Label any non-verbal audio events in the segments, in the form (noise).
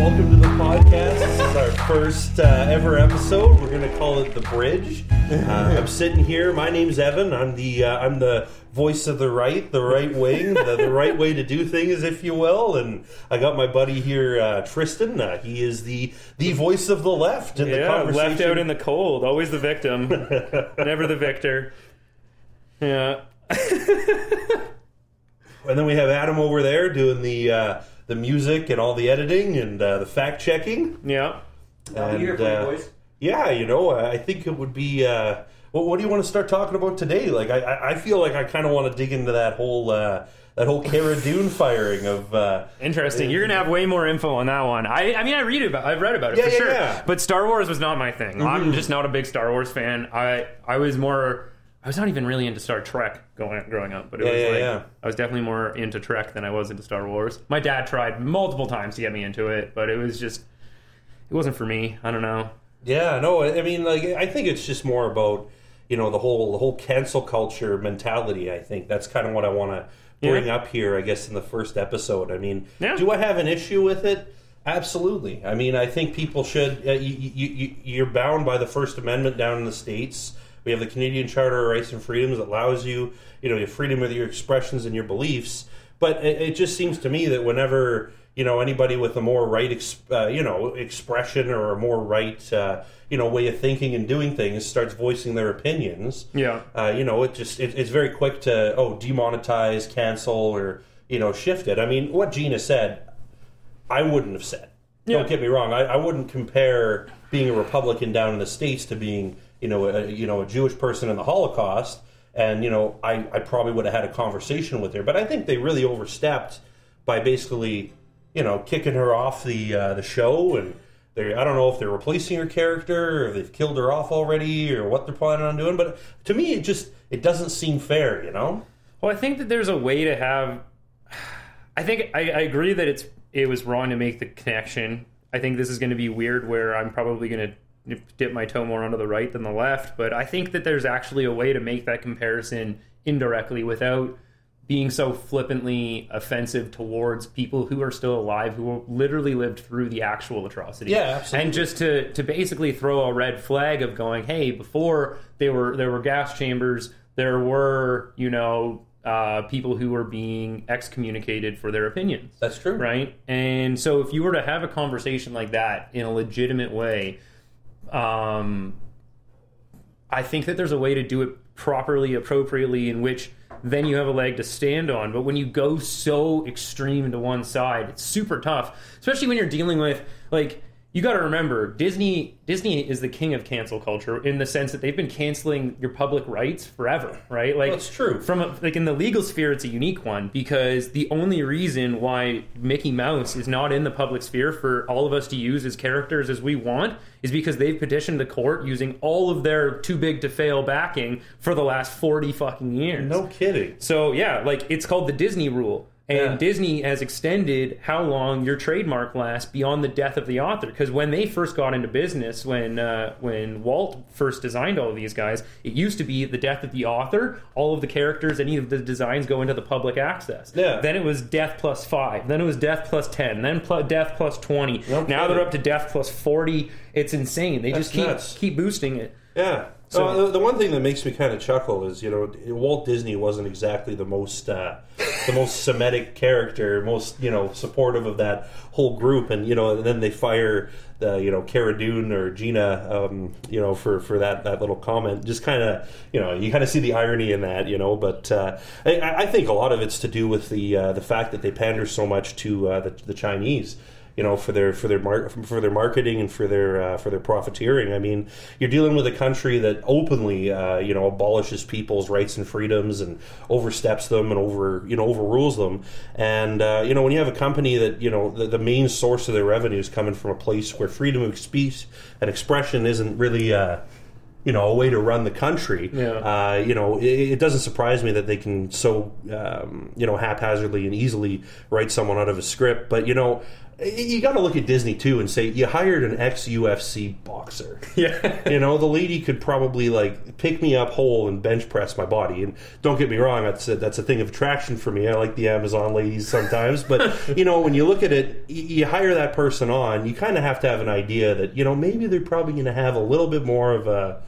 welcome to the podcast. This is our first uh, ever episode. We're going to call it the Bridge. Uh, I'm sitting here. My name's Evan. I'm the uh, I'm the voice of the right, the right wing, the, the right way to do things, if you will. And I got my buddy here, uh, Tristan. Uh, he is the the voice of the left in the Yeah, conversation. left out in the cold. Always the victim, (laughs) never the victor. Yeah. (laughs) And then we have Adam over there doing the uh, the music and all the editing and uh, the fact checking. Yeah. I'll here for. Yeah, you know, I think it would be. Uh, well, what do you want to start talking about today? Like, I- I, I feel like I kind of want to dig into that whole uh, that whole Cara Dune firing of. Uh, Interesting. You're gonna have way more info on that one. I, I mean, I read about, I've read about it Yeah, for yeah, sure. yeah. Mm-hmm. But Star Wars was not my thing. I'm just not a big Star Wars fan. I, I was more. I was not even really into Star Trek going growing up, but it Yeah, was yeah, like yeah. I was definitely more into Trek than I was into Star Wars. My dad tried multiple times to get me into it, but it was just it wasn't for me. I don't know. Yeah, no, I mean, like, I think it's just more about you know the whole the whole cancel culture mentality. I think that's kind of what I want to bring Yeah. up here. I guess in the first episode. I mean, do I have an issue with it? Absolutely. I mean, I think people should. Uh, you, you, you're bound by the First Amendment down in the states. We have the Canadian Charter of Rights and Freedoms that allows you, you know, your freedom of your expressions and your beliefs. But it, it just seems to me that whenever you know anybody with a more right, ex, uh, you know, expression or a more right, uh, you know, way of thinking and doing things starts voicing their opinions, Yeah. uh, you know, it just it, it's very quick to oh demonetize, cancel, or you know, shift it. I mean, what Gina said, I wouldn't have said. Yeah. Don't get me wrong. I, I wouldn't compare being a Republican down in the states to being you know a, you know a Jewish person in the Holocaust. And you know, I, I probably would have had a conversation with her, but I think they really overstepped by basically, you know, kicking her off the uh, the show, and they I don't know if they're replacing her character or if they've killed her off already or what they're planning on doing. But to me, it just it doesn't seem fair, you know. Well, I think that there's a way to have. I think I, I agree that it's it was wrong to make the connection. I think this is going to be weird, where I'm probably going to dip my toe more onto the right than the left. But I think that there's actually a way to make that comparison indirectly without being so flippantly offensive towards people who are still alive who literally lived through the actual atrocity. Yeah, absolutely. And just to to basically throw a red flag of going, hey, before there were there were gas chambers, there were you know uh, people who were being excommunicated for their opinions, That's true, right? And so if you were to have a conversation like that in a legitimate way, um, I think that there's a way to do it properly, appropriately, in which then you have a leg to stand on. But when you go so extreme to one side, it's super tough, especially when you're dealing with like you got to remember Disney. Disney is the king of cancel culture in the sense that they've been canceling your public rights forever, right? Like That's true. From a, like in the legal sphere, it's a unique one because the only reason why Mickey Mouse is not in the public sphere for all of us to use as characters as we want is because they've petitioned the court using all of their too big to fail backing for the last 40 fucking years. No kidding. So yeah, like it's called the Disney rule. And Yeah. Disney has extended how long your trademark lasts beyond the death of the author. Because when they first got into business, when uh, when Walt first designed all of these guys, it used to be the death of the author. All of the characters, any of the designs go into the public access. Yeah. Then it was death plus five. Then it was death plus ten. Then pl- death plus twenty. No now they're up to death plus forty. It's insane. They That's just keep nuts. keep boosting it. Yeah. So- the, the one thing that makes me kind of chuckle is you know Walt Disney wasn't exactly the most uh, the most Semitic character, most you know supportive of that whole group, and you know and then they fire the you know Cara Dune or Gina, um, you know for for that that little comment. Just kind of you know you kind of see the irony in that, you know. But uh, I, I think a lot of it's to do with the uh, the fact that they pander so much to uh, the, the Chinese you know, for their for their mar- for their marketing and for their uh, for their profiteering. I mean, you're dealing with a country that openly, uh, you know, abolishes people's rights and freedoms and oversteps them and over you know overrules them. And uh, you know, when you have a company that you know the, the main source of their revenue is coming from a place where freedom of speech and expression isn't really. Uh, you know, a way to run the country. Yeah. Uh, you know, it, it doesn't surprise me that they can so, um, you know, haphazardly and easily write someone out of a script. But you know, you got to look at Disney too and say you hired an ex UFC boxer. (laughs) Yeah. you know, the lady could probably like pick me up whole and bench press my body. And don't get me wrong, that's a, that's a thing of attraction for me. I like the Amazon ladies sometimes, but (laughs) you know, when you look at it, you hire that person on, you kind of have to have an idea that you know maybe they're probably going to have a little bit more of a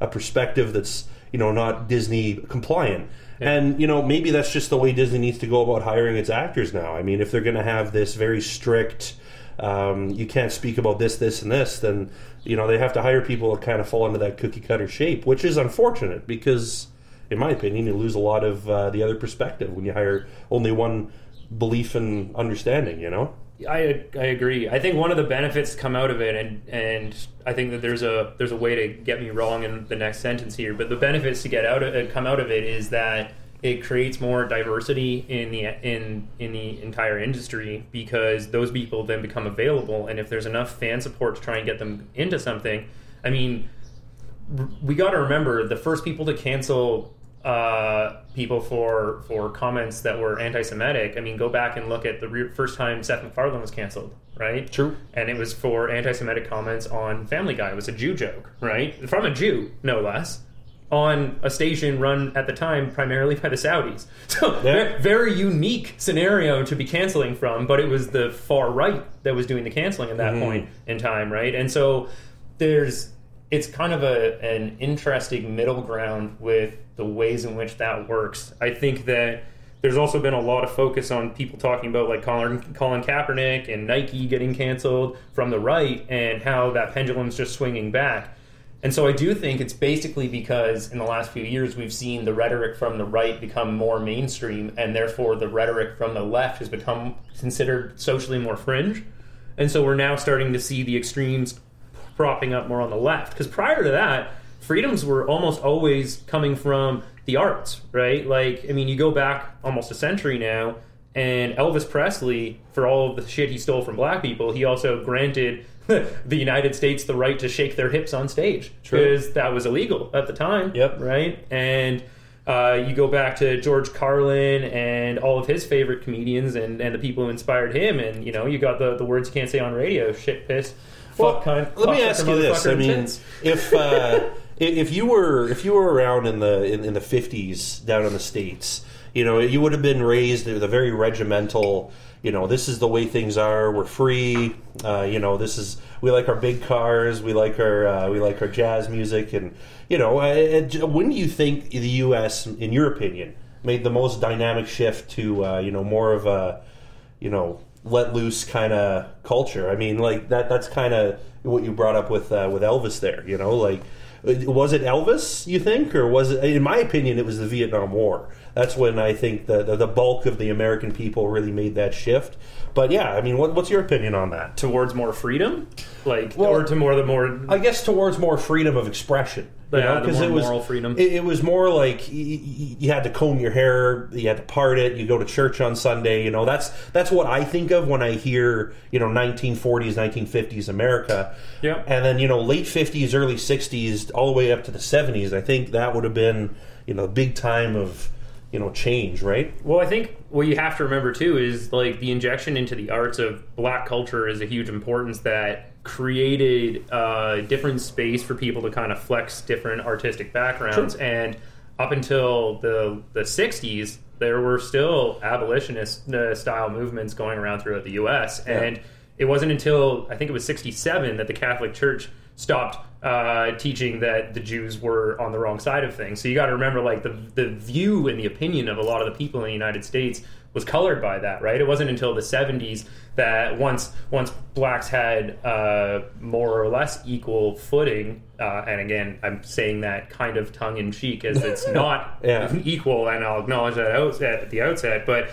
a perspective that's you know not Disney compliant. And you know maybe that's just the way Disney needs to go about hiring its actors now. I mean, if they're going to have this very strict, um, you can't speak about this, this, and this, then you know they have to hire people that kind of fall into that cookie cutter shape, which is unfortunate because, in my opinion, you lose a lot of uh, the other perspective when you hire only one belief and understanding. You know. I I agree. I think one of the benefits come out of it, and and I think that there's a there's a way to get me wrong in the next sentence here. But the benefits to get out of it, come out of it is that it creates more diversity in the in in the entire industry because those people then become available, and if there's enough fan support to try and get them into something, I mean, we got to remember the first people to cancel uh, people for for comments that were anti-Semitic. I mean, go back and look at the re- first time Seth MacFarlane was canceled, right? True. And it was for anti-Semitic comments on Family Guy. It was a Jew joke, right? From a Jew, no less, on a station run at the time primarily by the Saudis. (laughs) So Yeah. very, unique scenario to be canceling from, but it was the far right that was doing the canceling at that Mhm. point in time, right? And so there's it's kind of a an interesting middle ground with the ways in which that works. I think that there's also been a lot of focus on people talking about like Colin, Colin Kaepernick and Nike getting canceled from the right and how that pendulum's just swinging back. And so I do think it's basically because in the last few years we've seen the rhetoric from the right become more mainstream, and therefore the rhetoric from the left has become considered socially more fringe. And so we're now starting to see the extremes propping up more on the left. Because prior to that, freedoms were almost always coming from the arts, right? Like, I mean, you go back almost a century now, and Elvis Presley, for all of the shit he stole from black people, he also granted (laughs) the United States the right to shake their hips on stage because that was illegal at the time. Yep. Right, and. Uh, you go back to George Carlin and all of his favorite comedians and, and the people who inspired him, and you know you got the, the words you can't say on radio: shit, piss, Well, fuck, cunt. let me ask you this: I mean, (laughs) if uh, if you were if you were around in the in, in the fifties down in the states, you know, you would have been raised with a very regimental. You know, this is the way things are. We're free. Uh, you know, this is we like our big cars. We like our uh, we like our jazz music, and you know, when do you think the U.S., in your opinion, made the most dynamic shift to uh, you know more of a you know let loose kind of culture. I mean, like that. That's kind of what you brought up with uh, with Elvis there. You know, like was it Elvis? You think, or was it? In my opinion, it was the Vietnam War. That's when I think the the, the bulk of the American people really made that shift. But yeah, I mean, what, what's your opinion on that? towards more freedom, like Well, or to more the more I guess towards more freedom of expression. You Yeah, because it was moral freedom. It, it was more like y- y- you had to comb your hair, you had to part it, you go to church on Sunday. You know, that's that's what I think of when I hear you know 1940s, 1950s America. Yeah. and then you know late 50s, early 60s, all the way up to the 70s. I think that would have been you know big time of you know change, right? Well, I think what you have to remember too is like the injection into the arts of black culture is a huge importance that created a different space for people to kind of flex different artistic backgrounds. And up until the the '60s, there were still abolitionist uh, style movements going around throughout the U.S. And it wasn't until I think it was '67 that the Catholic Church stopped uh, teaching that the Jews were on the wrong side of things. So you got to remember, like the the view and the opinion of a lot of the people in the United States was colored by that, right? It wasn't until the '70s that once once blacks had uh, more or less equal footing, uh, and again, I'm saying that kind of tongue in cheek, as it's (laughs) not Yeah. (laughs) equal, and I'll acknowledge that at the outset, but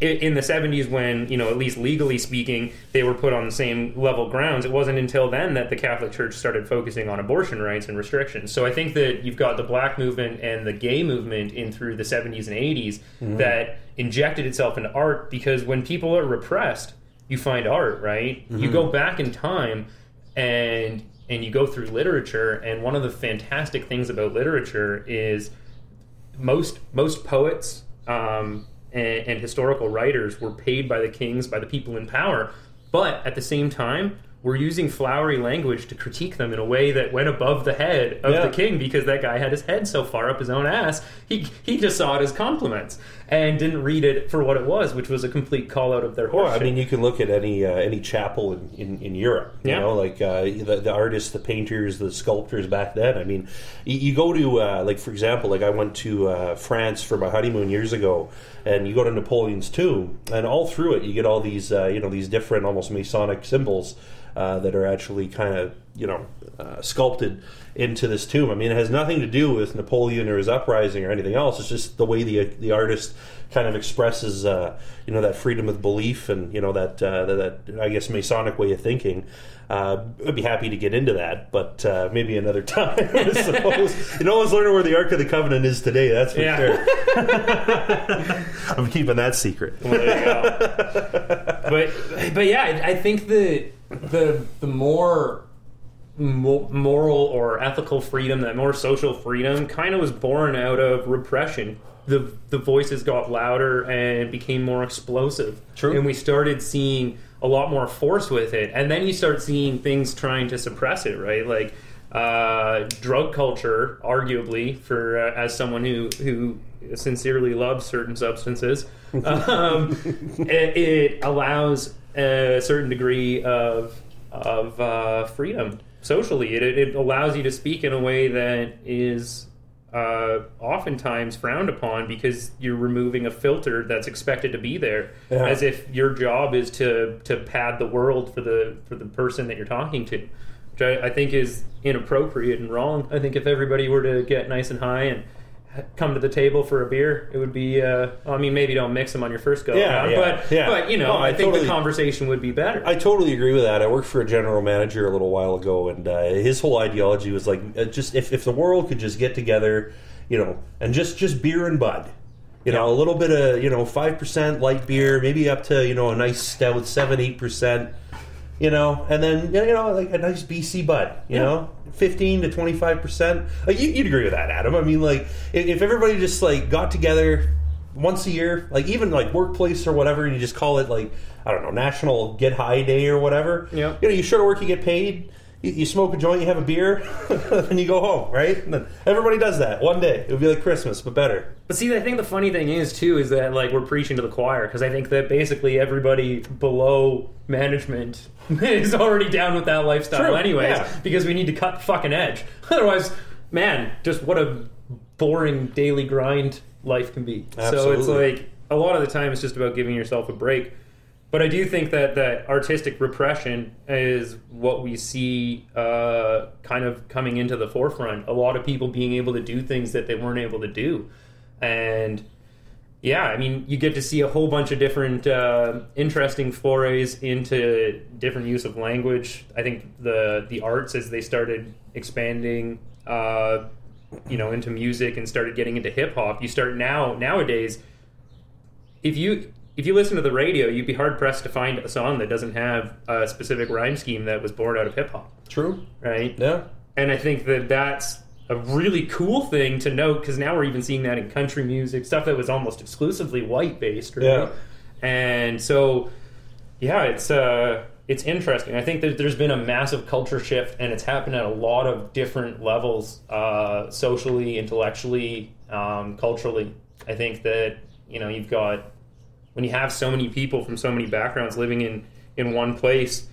in the 70s when you know at least legally speaking they were put on the same level grounds. It wasn't until then that the catholic church started focusing on abortion rights and restrictions. So i think that you've got the black movement and the gay movement in through the 70s and 80s that injected itself into art because when people are repressed you find art right? You go back in time and and you go through literature and one of the fantastic things about literature is most most poets um, and, and historical writers were paid by the kings by the people in power but at the same time, we're using flowery language to critique them in a way that went above the head of Yeah. the king because that guy had his head so far up his own ass. He he just saw it as compliments and didn't read it for what it was, which was a complete call out of their Well, I mean, you can look at any uh, any chapel in, in, in Europe. You Yeah. know, like uh, the, the artists, the painters, the sculptors back then. I mean, you, you go to uh, like for example, like I went to uh, France for my honeymoon years ago, and you go to Napoleon's tomb, and all through it, you get all these uh, you know these different almost Masonic symbols. Uh, that are actually kind of you know uh, sculpted into this tomb. I mean, it has nothing to do with Napoleon or his uprising or anything else. It's just the way the the artist kind of expresses uh, you know that freedom of belief and you know that uh, that, that I guess Masonic way of thinking. Uh, I'd be happy to get into that, but uh, maybe another (laughs) time. I suppose you know, always learning where the Ark of the Covenant is today. That's for Yeah. sure. (laughs) I'm keeping that secret. Well, there you go. (laughs) but but yeah, I, think the the the more mo- moral or ethical freedom, that more social freedom, kind of was born out of repression. The the voices got louder and became more explosive. True. and we started seeing a lot more force with it. And then you start seeing things trying to suppress it, right? Like uh, drug culture, arguably, for uh, as someone who who sincerely loves certain substances, (laughs) um, it, it allows a certain degree of of uh, freedom socially. It, it allows you to speak in a way that is uh, oftentimes frowned upon because you're removing a filter that's expected to be there, Yeah. as if your job is to to pad the world for the for the person that you're talking to, which I, I think is inappropriate and wrong. I think if everybody were to get nice and high and come to the table for a beer, it would be. Uh, I mean, maybe don't mix them on your first go, Yeah, around, yeah, but yeah. but you know, No, I I, think totally- the conversation would be better. I totally agree with that. I worked for a general manager a little while ago, and uh, his whole ideology was like, uh, just if, if the world could just get together, you know, and just just beer and bud, you know, a little bit of you know five percent light beer, maybe up to you know a nice stout seven eight percent, you know, and then you know like a nice BC bud, you Yeah. know. 15 to 25 percent you, you'd agree with that adam i mean like if, if everybody just like got together once a year, like even like workplace or whatever, and you just call it like I don't know National Get High Day or whatever. Yeah. You know, you show to work, you get paid. You, you smoke a joint, you have a beer, (laughs) and you go home, right? Everybody does that one day. It would be like Christmas, but better. But see, I think the funny thing is too is that like we're preaching to the choir because I think that basically everybody below management (laughs) is already down with that lifestyle, True, anyways. yeah. Because we need to cut the fucking edge. (laughs) Otherwise, man, just what a boring daily grind life can be. So it's like a lot of the time it's just about giving yourself a break. But I do think that that artistic repression is what we see uh, kind of coming into the forefront. A lot of people being able to do things that they weren't able to do, and yeah, I mean, you get to see a whole bunch of different uh, interesting forays into different use of language. I think the the arts as they started expanding, uh, you know, into music and started getting into hip hop. You start now nowadays. If you if you listen to the radio, you'd be hard pressed to find a song that doesn't have a specific rhyme scheme that was born out of hip hop, True. right? Yeah. And I think that that's a really cool thing to note because now we're even seeing that in country music, stuff that was almost exclusively white based, right? Yeah. And so, yeah, it's uh, it's interesting. I think that there's been a massive culture shift, and it's happened at a lot of different levels, uh, socially, intellectually, um, culturally. I think that you know you've got when you have so many people from so many backgrounds living in in one place.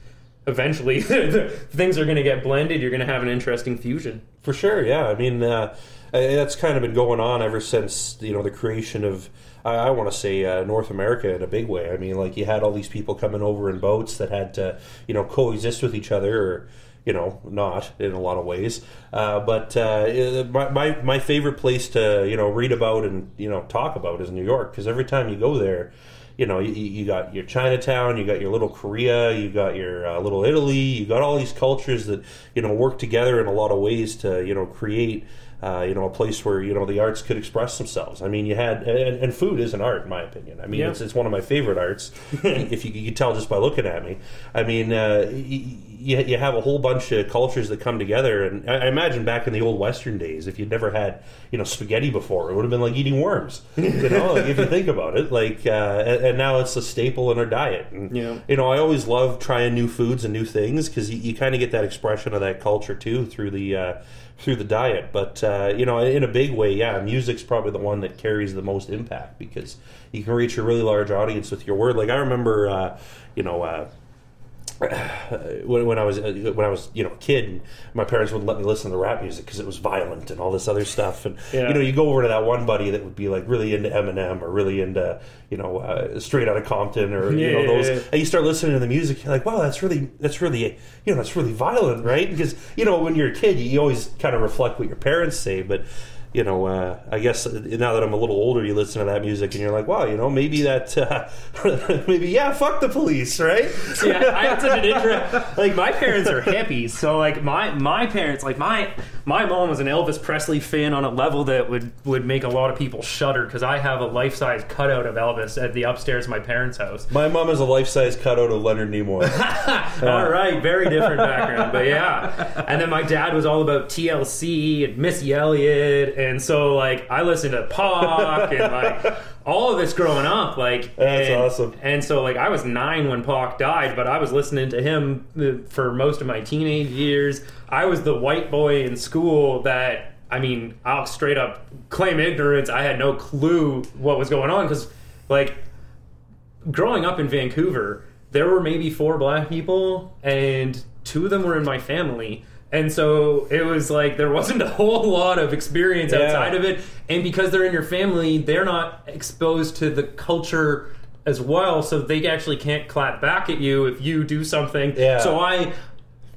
Eventually, (laughs) things are going to get blended. You're going to have an interesting fusion. For sure, yeah. I mean, uh, that's kind of been going on ever since you know the creation of I, I want to say uh, North America in a big way. I mean, like you had all these people coming over in boats that had to you know coexist with each other, or you know not in a lot of ways. Uh, but uh, my, my my favorite place to you know read about and you know talk about is New York because every time you go there you know, you, you got your Chinatown, you got your little Korea, you got your uh, little Italy, you got all these cultures that you know work together in a lot of ways to you know create uh, you know, a place where you know the arts could express themselves. I mean, you had and, and food is an art, in my opinion. I mean, yeah. it's, it's one of my favorite arts. (laughs) if you, you can tell just by looking at me, I mean, uh, you, you have a whole bunch of cultures that come together, and I, I imagine back in the old Western days, if you'd never had you know spaghetti before, it would have been like eating worms. (laughs) You know, like, if you think about it, like, uh, and, and, now it's a staple in our diet. And, yeah. You know, I always love trying new foods and new things because you, you kind of get that expression of that culture too through the uh, through the diet. But uh, you know, in a big way, yeah, music's probably the one that carries the most impact because you can reach a really large audience with your word. Like I remember, uh, you know. Uh, (sighs) when, when, I was uh, when I was you know a kid, my parents wouldn't let me listen to rap music because it was violent and all this other stuff. And yeah. you know, you go over to that one buddy that would be like really into Eminem or really into you know uh, Straight Outta Compton or yeah, you know those, yeah, and you start listening to the music, you're like, wow, that's really that's really you know that's really violent, right? Because you know when you're a kid, you always kind of reflect what your parents say, but you know, uh, I guess now that I'm a little older, you listen to that music and you're like, wow, you know, maybe that, uh, (laughs) maybe yeah, fuck the police, right? yeah, I had such an interest. (laughs) Like my parents are hippies, so like my my parents, like my my mom was an Elvis Presley fan on a level that would would make a lot of people shudder because I have a life size cutout of Elvis at the upstairs of my parents' house. My mom has a life size cutout of Leonard Nimoy. (laughs) all right, very different background, but yeah. And then my dad was all about TLC and Missy Elliott and so like I listened to Pac and like (laughs) all of this growing up. Like that's and, awesome. And so like I was nine when Pac died, but I was listening to him uh, for most of my teenage years. I was the white boy in school that I mean I'll straight up claim ignorance. I had no clue what was going on because like growing up in Vancouver, there were maybe four black people and two of them were in my family and so it was like there wasn't a whole lot of experience yeah. outside of it. And because they're in your family, they're not exposed to the culture as well, so they actually can't clap back at you if you do something. Yeah. So I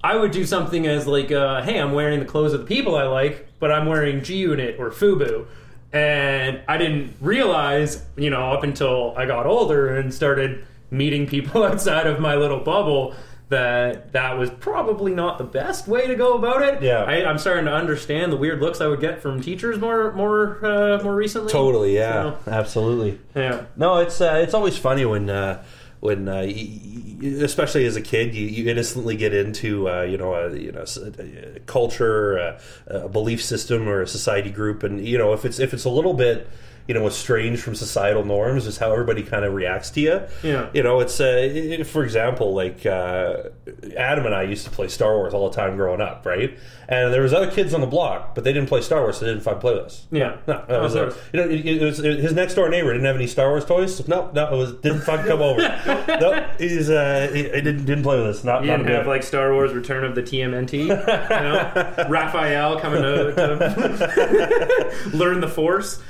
I would do something as like, uh, hey, I'm wearing the clothes of the people I like, but I'm wearing G Unit or FUBU. And I didn't realize, you know, up until I got older and started meeting people (laughs) outside of my little bubble that that was probably not the best way to go about it. Yeah, I, am starting to understand the weird looks I would get from teachers more more uh, more recently. Totally, yeah, so, absolutely. Yeah, no, it's uh, it's always funny when. Uh, when, uh, you, especially as a kid, you, you innocently get into uh, you know a you know a, a culture, a, a belief system, or a society group, and you know if it's if it's a little bit you know estranged from societal norms is how everybody kind of reacts to you. Yeah. You know, it's uh, it, for example, like uh, Adam and I used to play Star Wars all the time growing up, right? And there was other kids on the block, but they didn't play Star Wars, so they didn't find play with us. Yeah. No, it was, uh, you know, it, it was, his next door neighbor didn't have any Star Wars toys. No, no, it was didn't fucking come over. (laughs) no, he's uh, he, he, didn't didn't play with us. Not, he didn't have like Star Wars Return of the TMNT. you know? (laughs) Raphael coming to, to (laughs) learn the Force.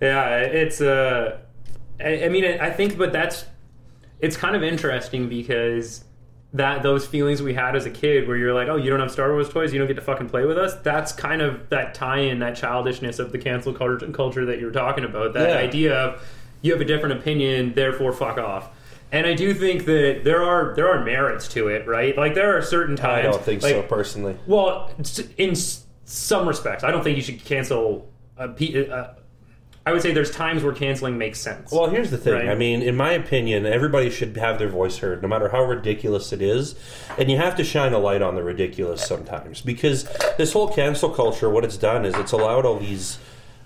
Yeah, it's uh, I, I mean, I think, but that's it's kind of interesting because that those feelings we had as a kid where you're like oh you don't have star wars toys you don't get to fucking play with us that's kind of that tie-in that childishness of the cancel culture, culture that you're talking about that yeah. idea of you have a different opinion therefore fuck off. And i do think that there are there are merits to it right? Like there are certain times i don't think like, so personally. well in some respects i don't think you should cancel a, a, I would say there's times where canceling makes sense. Well, here's the thing. Right? I mean, in my opinion, everybody should have their voice heard, no matter how ridiculous it is. And you have to shine a light on the ridiculous sometimes. Because this whole cancel culture, what it's done is it's allowed all these,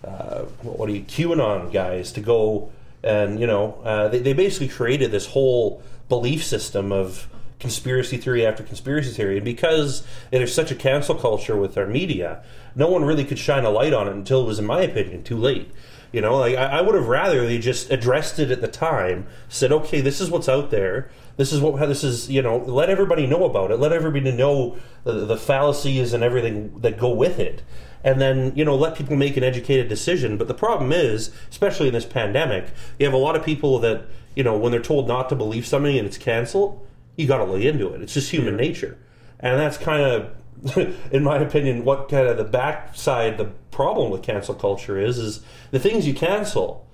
uh, what are you, QAnon guys to go and, you know, uh, they, they basically created this whole belief system of conspiracy theory after conspiracy theory. And because there's such a cancel culture with our media, no one really could shine a light on it until it was, in my opinion, too late. You know, like I, I would have rather they just addressed it at the time, said, okay, this is what's out there. This is what this is. You know, let everybody know about it. Let everybody know the, the fallacies and everything that go with it and then you know let people make an educated decision but the problem is especially in this pandemic you have a lot of people that you know when they're told not to believe something and it's canceled you got to lay into it it's just human nature and that's kind of (laughs) in my opinion, what kind of the backside, the problem with cancel culture is, is the things you cancel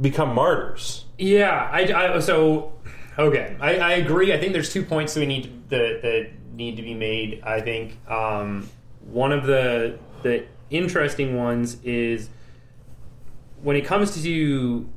become martyrs. Yeah, I, I so okay, I, I, agree. I think there's two points that we need to, that, that need to be made. I think um, one of the the interesting ones is when it comes to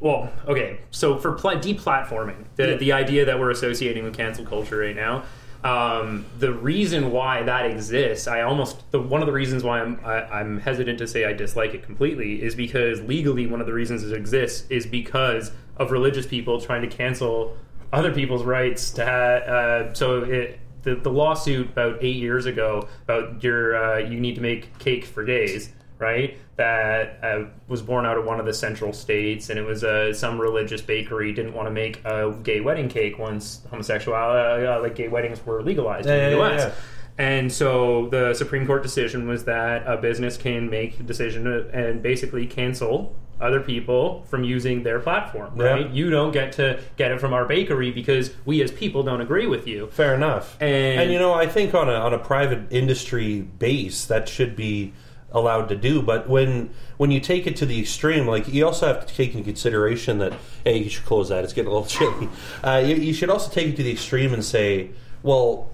well, okay, so for pl- deplatforming, the Yeah. the idea that we're associating with cancel culture right now, um, the reason why that exists, I almost the one of the reasons why I'm I, I'm hesitant to say I dislike it completely is because legally one of the reasons it exists is because of religious people trying to cancel other people's rights to have. Uh, so it. The, the lawsuit about eight years ago about your uh, you need to make cake for gays right? That uh, was born out of one of the central states, and it was uh, some religious bakery didn't want to make a gay wedding cake once homosexuality, uh, uh, like gay weddings were legalized Yeah, in the yeah, U.S. yeah. And so the Supreme Court decision was that a business can make a decision and basically cancel other people from using their platform, Yeah. right? You don't get to get it from our bakery because we as people don't agree with you. Fair enough. And- you know, I think on a on a private industry base that should be allowed to do. But when when you take it to the extreme, like you also have to take into consideration that hey, you should close that. It's getting a little (laughs) chilly. Uh, you, you should also take it to the extreme and say, well.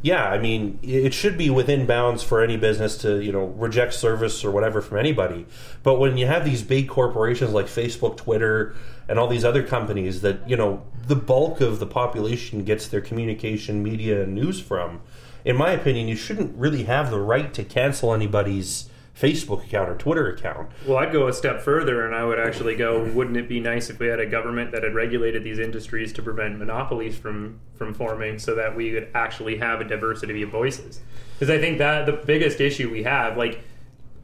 Yeah, I mean, it should be within bounds for any business to, you know, reject service or whatever from anybody. But when you have these big corporations like Facebook, Twitter, and all these other companies that, you know, the bulk of the population gets their communication, media, and news from, in my opinion, you shouldn't really have the right to cancel anybody's Facebook account or Twitter account. Well, I'd go a step further, and I would actually go: Wouldn't it be nice if we had a government that had regulated these industries to prevent monopolies from from forming, so that we could actually have a diversity of voices? Because I think that the biggest issue we have, like,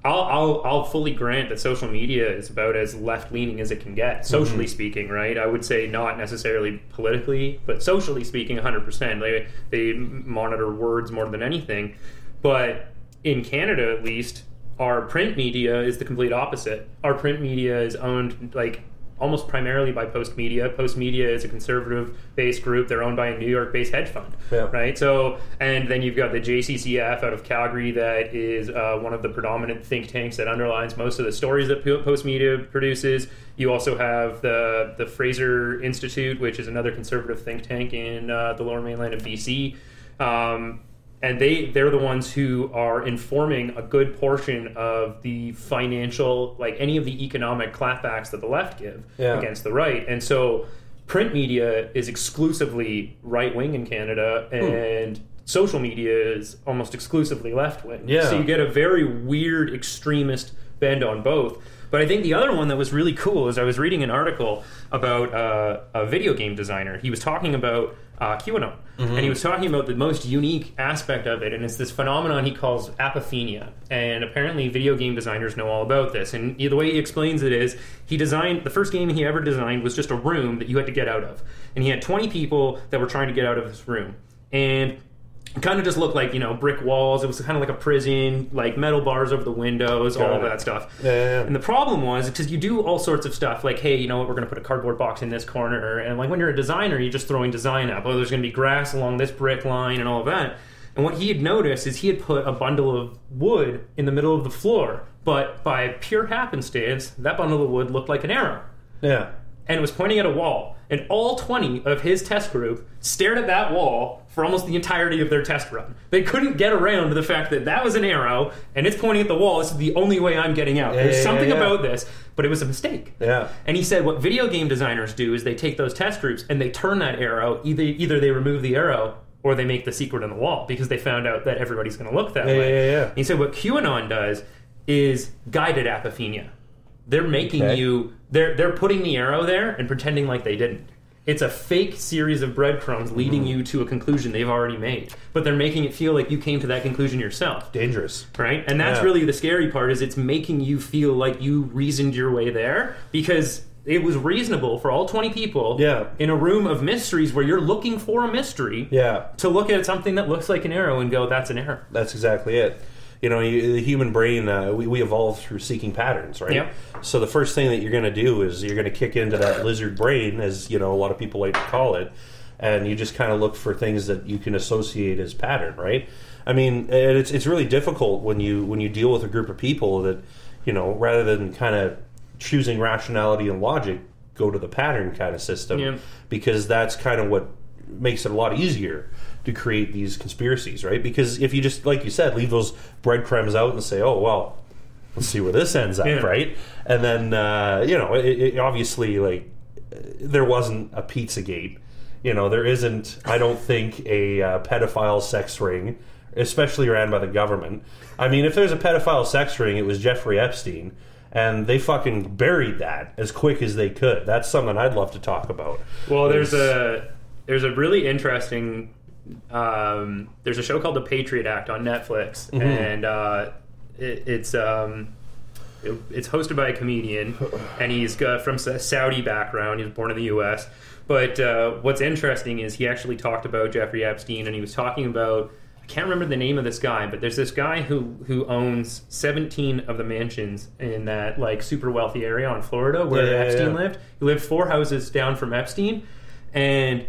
I'll, I'll I'll fully grant that social media is about as left leaning as it can get, mm-hmm. socially speaking, right? I would say not necessarily politically, but socially speaking, 100. percent They they monitor words more than anything, but in Canada at least, our print media is the complete opposite. Our print media is owned like almost primarily by Post Media. Post Media is a conservative based group. They're owned by a New York based hedge fund, Yeah. right? So, and then you've got the JCCF out of Calgary that is uh, one of the predominant think tanks that underlines most of the stories that Po- Post Media produces. You also have the the Fraser Institute, which is another conservative think tank in uh, the Lower Mainland of BC. Um, and they they're the ones who are informing a good portion of the financial like any of the economic clapbacks that the left give Yeah. against the right and so print media is exclusively right wing in Canada and social media is almost exclusively left wing Yeah. so you get a very weird extremist bend on both but I think the other one that was really cool is I was reading an article about uh, a video game designer. He was talking about uh, QAnon, and he was talking about the most unique aspect of it, and it's this phenomenon he calls apophenia. And apparently, video game designers know all about this. And the way he explains it is, he designed the first game he ever designed was just a room that you had to get out of, and he had 20 people that were trying to get out of this room, and kind of just looked like you know brick walls. It was kind of like a prison, like metal bars over the windows, all Got of it. that stuff. Yeah, yeah, yeah. And the problem was because you do all sorts of stuff, like hey, you know what, we're going to put a cardboard box in this corner, and like when you're a designer, you're just throwing design up. Oh, there's going to be grass along this brick line and all of that. And what he had noticed is he had put a bundle of wood in the middle of the floor, but by pure happenstance, that bundle of wood looked like an arrow Yeah. and it was pointing at a wall. And all 20 of his test group stared at that wall for almost the entirety of their test run. They couldn't get around the fact that that was an arrow and it's pointing at the wall. This is the only way I'm getting out. Yeah, There's yeah, something yeah, yeah. about this, but it was a mistake. Yeah. And he said what video game designers do is they take those test groups and they turn that arrow. Either either they remove the arrow or they make the secret on the wall because they found out that everybody's going to look that Yeah, way. yeah, yeah. He said what QAnon does is guided apophenia. They're making Okay. you they're they're putting the arrow there and pretending like they didn't. It's a fake series of breadcrumbs leading Mm-hmm. you to a conclusion they've already made, but they're making it feel like you came to that conclusion yourself Dangerous. right? And that's Yeah. really the scary part is it's making you feel like you reasoned your way there because it was reasonable for all 20 people Yeah. in a room of mysteries where you're looking for a mystery Yeah. to look at something that looks like an arrow and go that's an arrow. That's exactly it. You know, you, the human brain, uh, we, we evolved through seeking patterns, right? Yep. So the first thing that you're going to do is you're going to kick into that lizard brain, as you know, a lot of people like to call it, and you just kind of look for things that you can associate as pattern, right? I mean, it's it's really difficult when you when you deal with a group of people that, you know, rather than kind of choosing rationality and logic, go to the pattern kind of system Yeah. because that's kind of what makes it a lot easier to create these conspiracies, right? Because if you just, like you said, leave those breadcrumbs out and say, "Oh well, let's see where this ends up," Yeah. right? And then uh, you know, it, it obviously like there wasn't a Pizzagate. You know, there isn't. I don't think a uh, pedophile sex ring, especially ran by the government. I mean, if there's a pedophile sex ring, it was Jeffrey Epstein, and they fucking buried that as quick as they could. That's something I'd love to talk about. Well, there's Is- a there's a really interesting um, there's a show called The Patriot Act on Netflix, Mm-hmm. and uh, it, it's um, it- it's hosted by a comedian, and he's from a Saudi background. He was born in the U.S. But uh, what's interesting is he actually talked about Jeffrey Epstein, and he was talking about I can't remember the name of this guy, but there's this guy who who owns 17 of the mansions in that like super wealthy area on Florida where yeah, Epstein yeah. lived. He lived four houses down from Epstein, and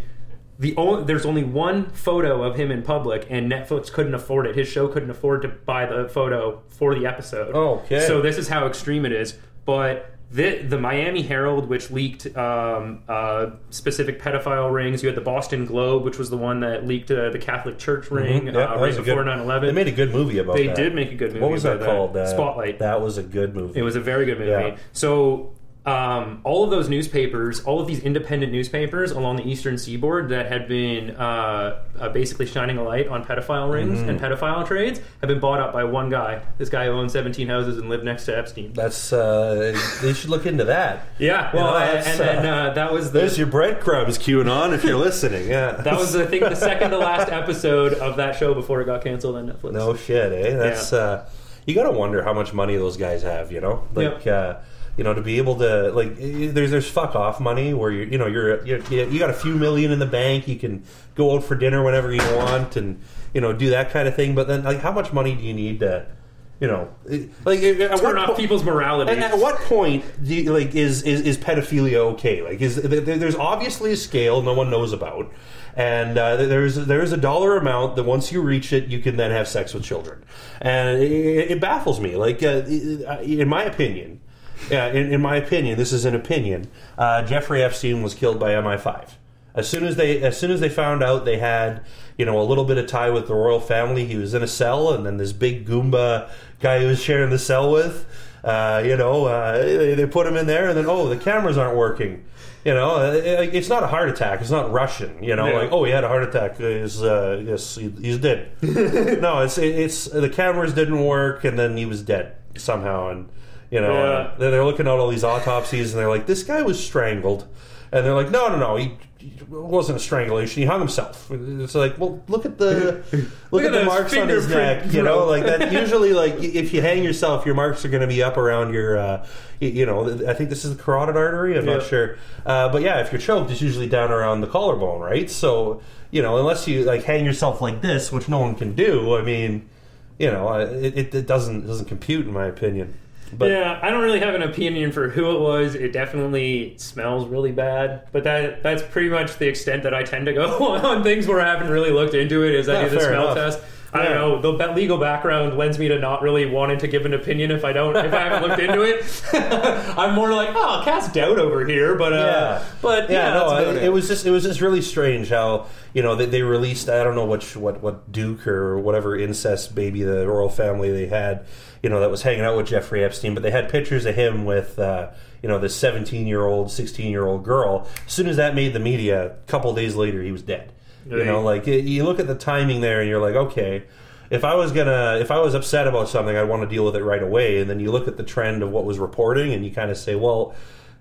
the only, there's only one photo of him in public, and Netflix couldn't afford it. His show couldn't afford to buy the photo for the episode. Okay. So this is how extreme it is. But the, the Miami Herald, which leaked um, uh, specific pedophile rings, you had the Boston Globe, which was the one that leaked uh, the Catholic Church ring Mm-hmm. Yeah, uh, right before good- 9/11. They made a good movie about They that. did make a good movie. What was that called? Uh, Spotlight. That was a good movie. It was a very good movie. Yeah. So um, all of those newspapers, all of these independent newspapers along the eastern seaboard that had been uh, uh, basically shining a light on pedophile rings Mm-hmm. and pedophile trades have been bought up by one guy. This guy who owned 17 houses and lived next to Epstein. That's uh, they should look into that. Yeah, well, know, and, and then uh, that was the, There's your breadcrumbs, QAnon, if you're listening. Yeah, (laughs) that was I think the second to last (laughs) episode of that show before it got canceled on Netflix. no shit, eh? That's Yeah. uh, you got to wonder how much money those guys have. You know, like. Uh, you know, to be able to like, there's there's fuck off money where you you know you're, you're you got a few million in the bank, you can go out for dinner whenever you want, and you know do that kind of thing. But then, like, how much money do you need to, you know, like at Turn off po- people's morality. At, at what point do you, like is, is is pedophilia okay? Like, is there, there's obviously a scale no one knows about, and uh, there's there's a dollar amount that once you reach it, you can then have sex with children, and it, it baffles me. Like, uh, in my opinion, yeah, in, in my opinion, this is an opinion. Uh, Jeffrey Epstein was killed by MI5. As soon as they as soon as they found out they had you know a little bit of tie with the royal family, he was in a cell, and then this big Goomba guy he was sharing the cell with, uh, you know, uh, they, they put him in there, and then oh the cameras aren't working. You know, uh, it- it's not a heart attack. It's not Russian. You know, Yeah. like oh he had a heart attack. He's uh, yes he, he's dead. (laughs) no, it's it's the cameras didn't work, and then he was dead somehow, and you know Yeah. they're, looking at all these autopsies, and they're like this guy was strangled, and they're like no no no he. It wasn't a strangulation. He hung himself. It's like, well, look at the (laughs) look, at at the marks on his neck. You know, like that. Usually, like if you hang yourself, your marks are going to be up around your, uh, you know. I think this is the carotid artery. I'm not sure, uh, but yeah, if you're choked, it's usually down around the collarbone, right? So you know, unless you like hang yourself like this, which no one can do. I mean, you know, uh, it, it, it doesn't it doesn't compute in my opinion. But yeah, I don't really have an opinion for who it was. It definitely smells really bad, but that that's pretty much the extent that I tend to go (laughs) on things where I haven't really looked into it. Is I Yeah, do the smell enough. test. I Yeah. don't know. The legal background lends me to not really wanting to give an opinion if I don't if I haven't looked into it. (laughs) I'm more like, oh, I'll cast doubt over here, but uh, yeah, but yeah, yeah, no, that's about it, it was just it was just really strange how you know they, they released I don't know which what what Duke or whatever incest baby the royal family they had you know that was hanging out with Jeffrey Epstein, but they had pictures of him with. Uh, you know, this 17 year old, 16 year old girl. As soon as that made the media, a couple days later, he was dead. You know, like you look at the timing there, and you're like, okay, if I was gonna, if I was upset about something, I'd want to deal with it right away. And then you look at the trend of what was reporting, and you kind of say, well,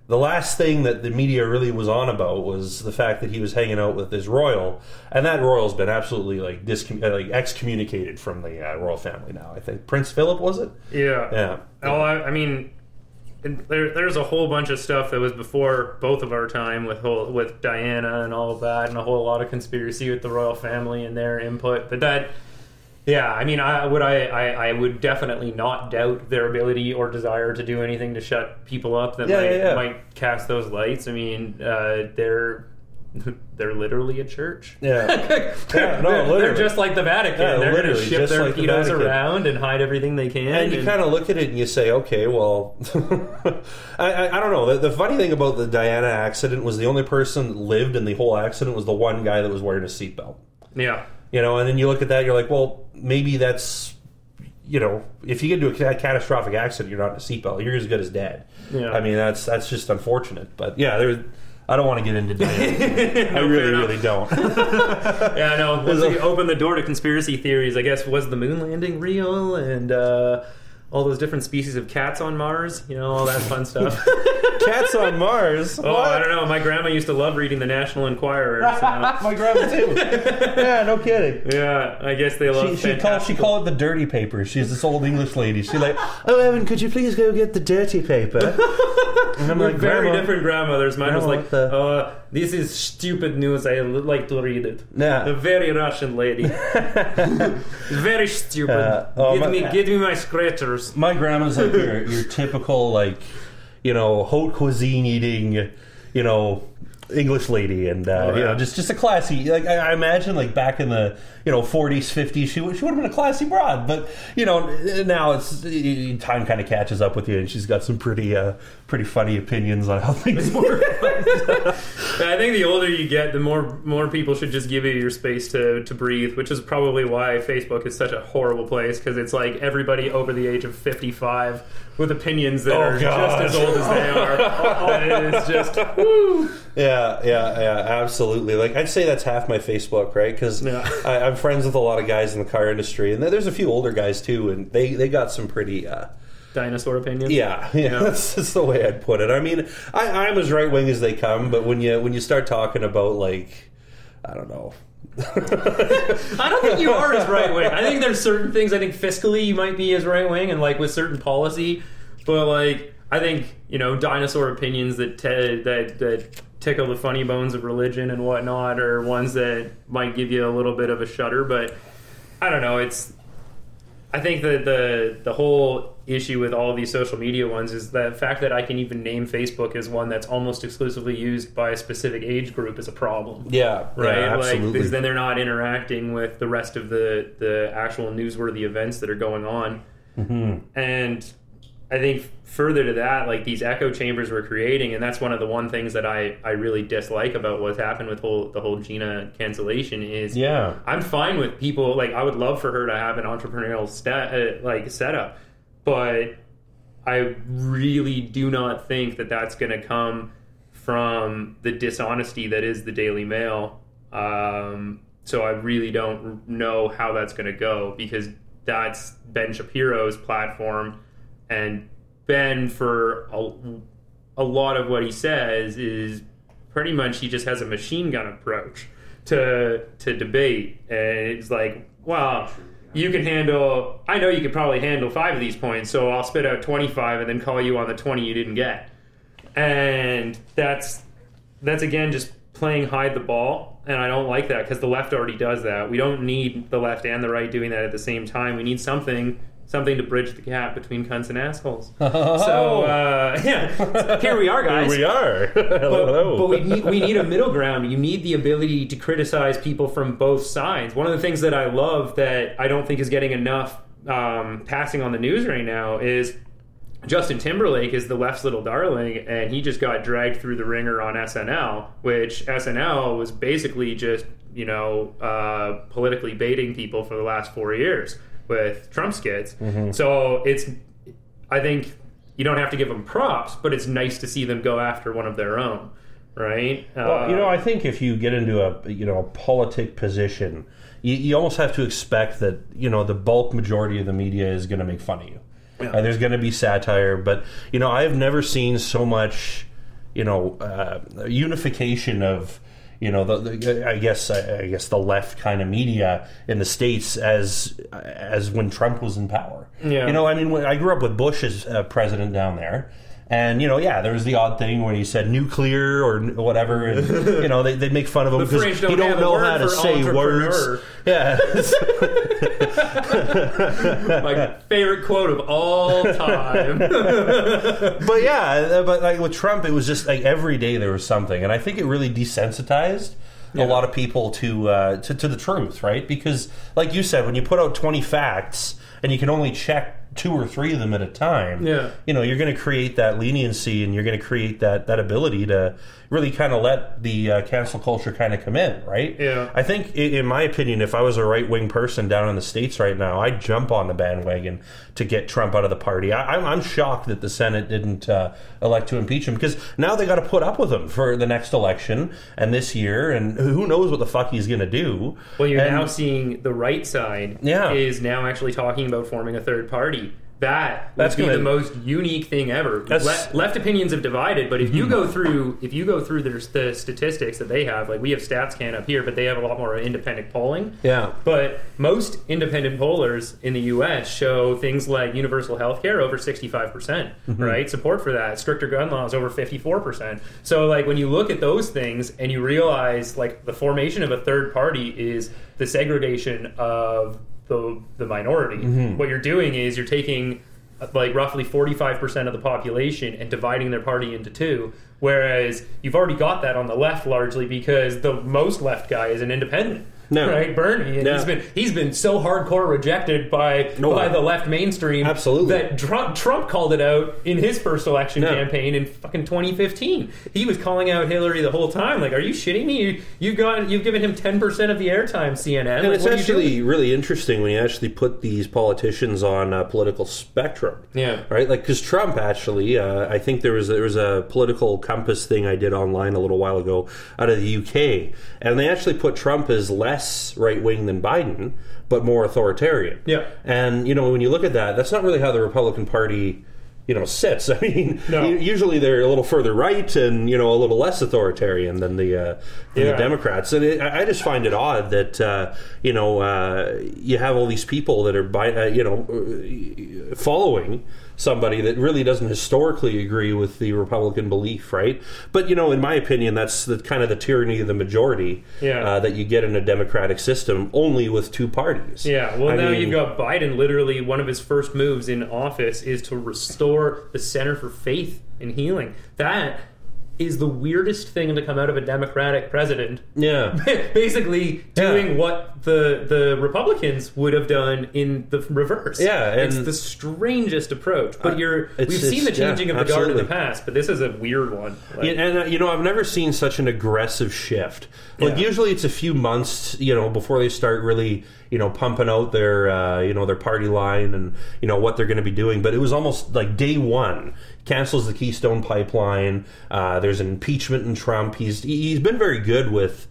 the last thing that the media really was on about was the fact that he was hanging out with this royal, and that royal's been absolutely like discom- uh, like excommunicated from the uh, royal family now. I think Prince Philip was it? Yeah. Yeah. Oh, I, I mean, there, there's a whole bunch of stuff that was before both of our time with whole, with Diana and all of that, and a whole lot of conspiracy with the royal family and their input. But that, yeah, I mean, I would I, I, I would definitely not doubt their ability or desire to do anything to shut people up that Yeah, might, yeah, yeah. might cast those lights. I mean, uh, they're (laughs) they're literally a church. Yeah. (laughs) yeah no, they're, literally. they're just like the Vatican. Yeah, they're going to literally, ship their like pedos Vatican. around and hide everything they can. and you kind of look at it and you say, okay, well, (laughs) I, I, I don't know. The, the funny thing about the Diana accident was the only person that lived in the whole accident was the one guy that was wearing a seatbelt. yeah. You know, and then you look at that, you're like, well, maybe that's, you know, if you get into a catastrophic accident, you're not in a seatbelt. You're as good as dead. Yeah. I mean, that's that's just unfortunate. But yeah, there's. I don't want to get into Diana. (laughs) I really, really don't. (laughs) Yeah, I know. (laughs) Once you open the door to conspiracy theories, I guess was the moon landing real and uh, all those different species of cats on Mars, you know, all that fun (laughs) stuff. Cats on Mars. oh, I don't know. My grandma used to love reading the National Enquirer. So, (laughs) My grandma too. yeah, no kidding. yeah, I guess they love. She, she call she fantastical- call it the dirty paper. She's this old English lady. She's like, "Oh, Evan, could you please go get the dirty paper?" (laughs) And I'm We're like, very "Grandma." different grandmothers. Mine was like, the- uh, "This is stupid news. I like to read it." Yeah. A very Russian lady. (laughs) very stupid. Uh, oh, give my- me, give me my scratchers. My grandma's like your, your typical like, you know, haute cuisine eating, you know, English lady, and uh, Oh, you know, just just a classy. Like I, I imagine, like back in the you know 40s, 50s, she would- she would have been a classy broad. But you know, now it's time kind of catches up with you, and she's got some pretty uh, pretty funny opinions on how (laughs) things (laughs) work. I think the older you get, the more more people should just give you your space to, to breathe, which is probably why Facebook is such a horrible place because it's like everybody over the age of 55 with opinions that Oh, are God. just as old as they are. (laughs) and it's just, woo. Yeah, yeah, yeah, absolutely. Like I'd say that's half my Facebook, right? Because Yeah. I'm friends with a lot of guys in the car industry, and there's a few older guys too, and they they got some pretty. Uh, Dinosaur opinions. (laughs) yeah, yeah, that's, that's the way I'd put it. I mean, I, I'm as right wing as they come, but when you when you start talking about like, I don't know, (laughs) I don't think you are as right wing. I think there's certain things. I think fiscally you might be as right wing, and like with certain policy, but like I think you know dinosaur opinions that te- that that tickle the funny bones of religion and whatnot are ones that might give you a little bit of a shudder. But I don't know. It's I think that the the whole issue with all these social media ones is the fact that I can even name Facebook as one that's almost exclusively used by a specific age group is a problem yeah, right? yeah, like absolutely. because then they're not interacting with the rest of the the actual newsworthy events that are going on. Mm-hmm. And I think further to that, like these echo chambers we're creating, and that's one of the one things that I I really dislike about what's happened with whole the whole Gina cancellation is yeah, I'm fine with people like I would love for her to have an entrepreneurial uh, like setup, but I really do not think that that's going to come from the dishonesty that is the Daily Mail. Um, so I really don't know how that's going to go because that's Ben Shapiro's platform, and Ben for a, a lot of what he says is pretty much he just has a machine gun approach to to debate, and it's like, well, you can handle. I know you could probably handle five of these points, so I'll spit out twenty five and then call you on the twenty you didn't get, and that's that's again just playing hide the ball, and I don't like that because the left already does that. We don't need the left and the right doing that at the same time. We need something something to bridge the gap between cunts and assholes. (laughs) So uh, (laughs) yeah, here we are, guys Here we are. (laughs) hello, but, hello. but we need we need a middle ground. You need the ability to criticize people from both sides. One of the things that I love that I don't think is getting enough um, passing on the news right now is Justin Timberlake is the left's little darling, and he just got dragged through the ringer on SNL, which SNL was basically just you know uh, politically baiting people for the last four years with Trump skits. So it's I think you don't have to give them props, but it's nice to see them go after one of their own, right? Well, you Uh, know, I think if you get into a you know a politic position, you, you almost have to expect that you know the bulk majority of the media is going to make fun of you. Uh, there's going to be satire, but you know, I've never seen so much you know uh, unification of you know the, the I guess I guess the left kind of media in the states as as when Trump was in power. Yeah. You know, I mean, when I grew up with Bush as uh, president down there. And you know, yeah, there was the odd thing when he said nuclear or whatever, and (laughs) you know they would make fun of him because he don't don't know how to say words. Yeah, (laughs) My favorite quote of all time. (laughs) but yeah, uh, but like with Trump, it was just like every day there was something, and I think it really desensitized a lot of people to, uh, to to the truth, right? Because, like you said, when you put out twenty facts and you can only check two or three of them at a time, Yeah. you know, you're going to create that leniency and you're going to create that that ability to really kind of let the uh, cancel culture kind of come in, right? Yeah. I think, in my opinion, if I was a right wing person down in the states right now, I'd jump on the bandwagon to get Trump out of the party. I, I'm, I'm shocked that the Senate didn't uh, elect to impeach him because now they got to put up with him for the next election and this year, and who knows what the fuck he's going to do. Well, you're And- now seeing the right side Yeah. is now actually talking about forming a third party. That That's would be gonna- the most unique thing ever. Le- left opinions have divided, but if you go through if you go through their, the statistics that they have, like we have StatsCan up here, but they have a lot more independent polling. Yeah. But most independent pollers in the U.S. show things like universal health care over 65%, Mm-hmm. right? Support for that. Stricter gun laws over 54%. So, like, when you look at those things and you realize, like, the formation of a third party is the segregation of the, the minority, Mm-hmm. what you're doing is you're taking, like, roughly 45% of the population and dividing their party into two. Whereas you've already got that on the left largely because the most left guy is an independent. No. Right, Bernie, and No. he's been he's been so hardcore rejected by No. by the left mainstream. Absolutely. that Trump Trump called it out in his first election campaign in fucking 2015. He was calling out Hillary the whole time. Like, are you shitting me? You, you've got you've given him 10 percent of the airtime, CNN. And Like, it's what are you actually really interesting when you actually put these politicians on a political spectrum. Yeah. Right. Like because Trump actually, uh, I think there was there was a political compass thing I did online a little while ago out of the UK, and they actually put Trump as less right wing than Biden, but more authoritarian. Yeah. And you know when you look at that, that's not really how the Republican Party. You know, sits. (laughs) I mean, No. usually they're a little further right and you know a little less authoritarian than the uh, than Yeah. the Democrats. And it, I I just find it odd that uh, you know uh, you have all these people that are by uh, you know uh, following somebody that really doesn't historically agree with the Republican belief, right? But you know, in my opinion, that's the kind of the tyranny of the majority Yeah. uh, that you get in a democratic system, only with two parties. Yeah, well, I now mean- you've got Biden. Literally, one of his first moves in office is to restore the Center for Faith and Healing. That is the weirdest thing to come out of a Democratic president. Yeah. (laughs) Basically, Yeah. doing what the the Republicans would have done in the reverse. Yeah, it's the strangest approach. But Uh, you're we've seen the it's- yeah, changing of the guard in the past, but this is a weird one. Like, Yeah, and uh, you know, I've never seen such an aggressive shift. Like Yeah. usually, it's a few months, you know, before they start really, you know, pumping out their, uh, you know, their party line and you know what they're going to be doing. But it was almost like day one cancels the Keystone Pipeline. Uh, there's an impeachment in Trump. He's he's been very good with.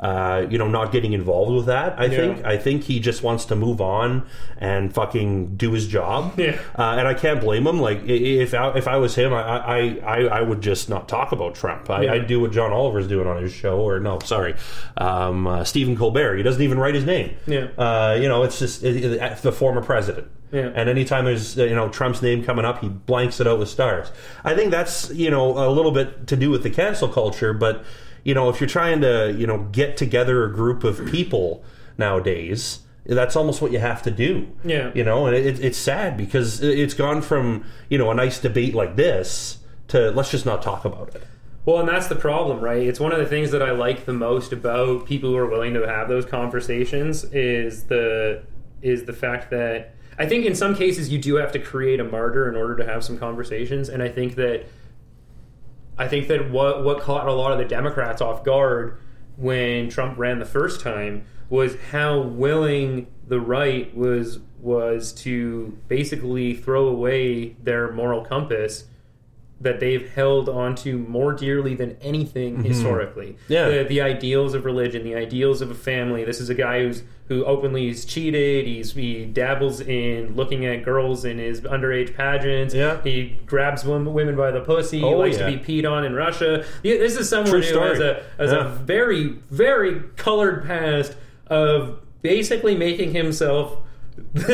Uh, you know, not getting involved with that. I think. I think he just wants to move on and fucking do his job. Yeah. Uh, and I can't blame him. Like if I, if I was him, I, I, I, I would just not talk about Trump. I, Yeah. I'd do what John Oliver's doing on his show, or no, sorry, um, uh, Stephen Colbert. He doesn't even write his name. Yeah. Uh, you know, it's just it, it- the former president. Yeah. And anytime there's uh, you know Trump's name coming up, he blanks it out with stars. I think that's you know a little bit to do with the cancel culture, but you know if you're trying to you know get together a group of people nowadays. That's almost what you have to do. Yeah. You know, and it, it's sad because it's gone from, you know, a nice debate like this to let's just not talk about it. Well, and that's the problem, right? It's one of the things that I like the most about people who are willing to have those conversations is the is the fact that I think in some cases you do have to create a martyr in order to have some conversations, and I think that I think that what what caught a lot of the Democrats off guard when Trump ran the first time was how willing the right was was to basically throw away their moral compass that they've held onto more dearly than anything historically. Mm-hmm. Yeah. The, the ideals of religion, the ideals of a family. This is a guy who's who openly has cheated. He's he dabbles in looking at girls in his underage pageants. Yeah. He grabs women, women by the pussy. he Oh, likes yeah. to be peed on in Russia. This is someone True who story. has a has Yeah. a very very colored past of basically making himself (laughs)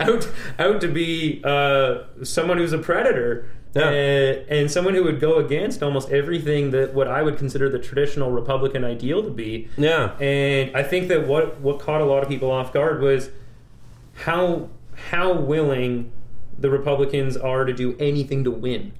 out out to be uh, someone who's a predator Yeah. Uh, and someone who would go against almost everything that what I would consider the traditional Republican ideal to be. Yeah. And I think that what what caught a lot of people off guard was how how willing the Republicans are to do anything to win.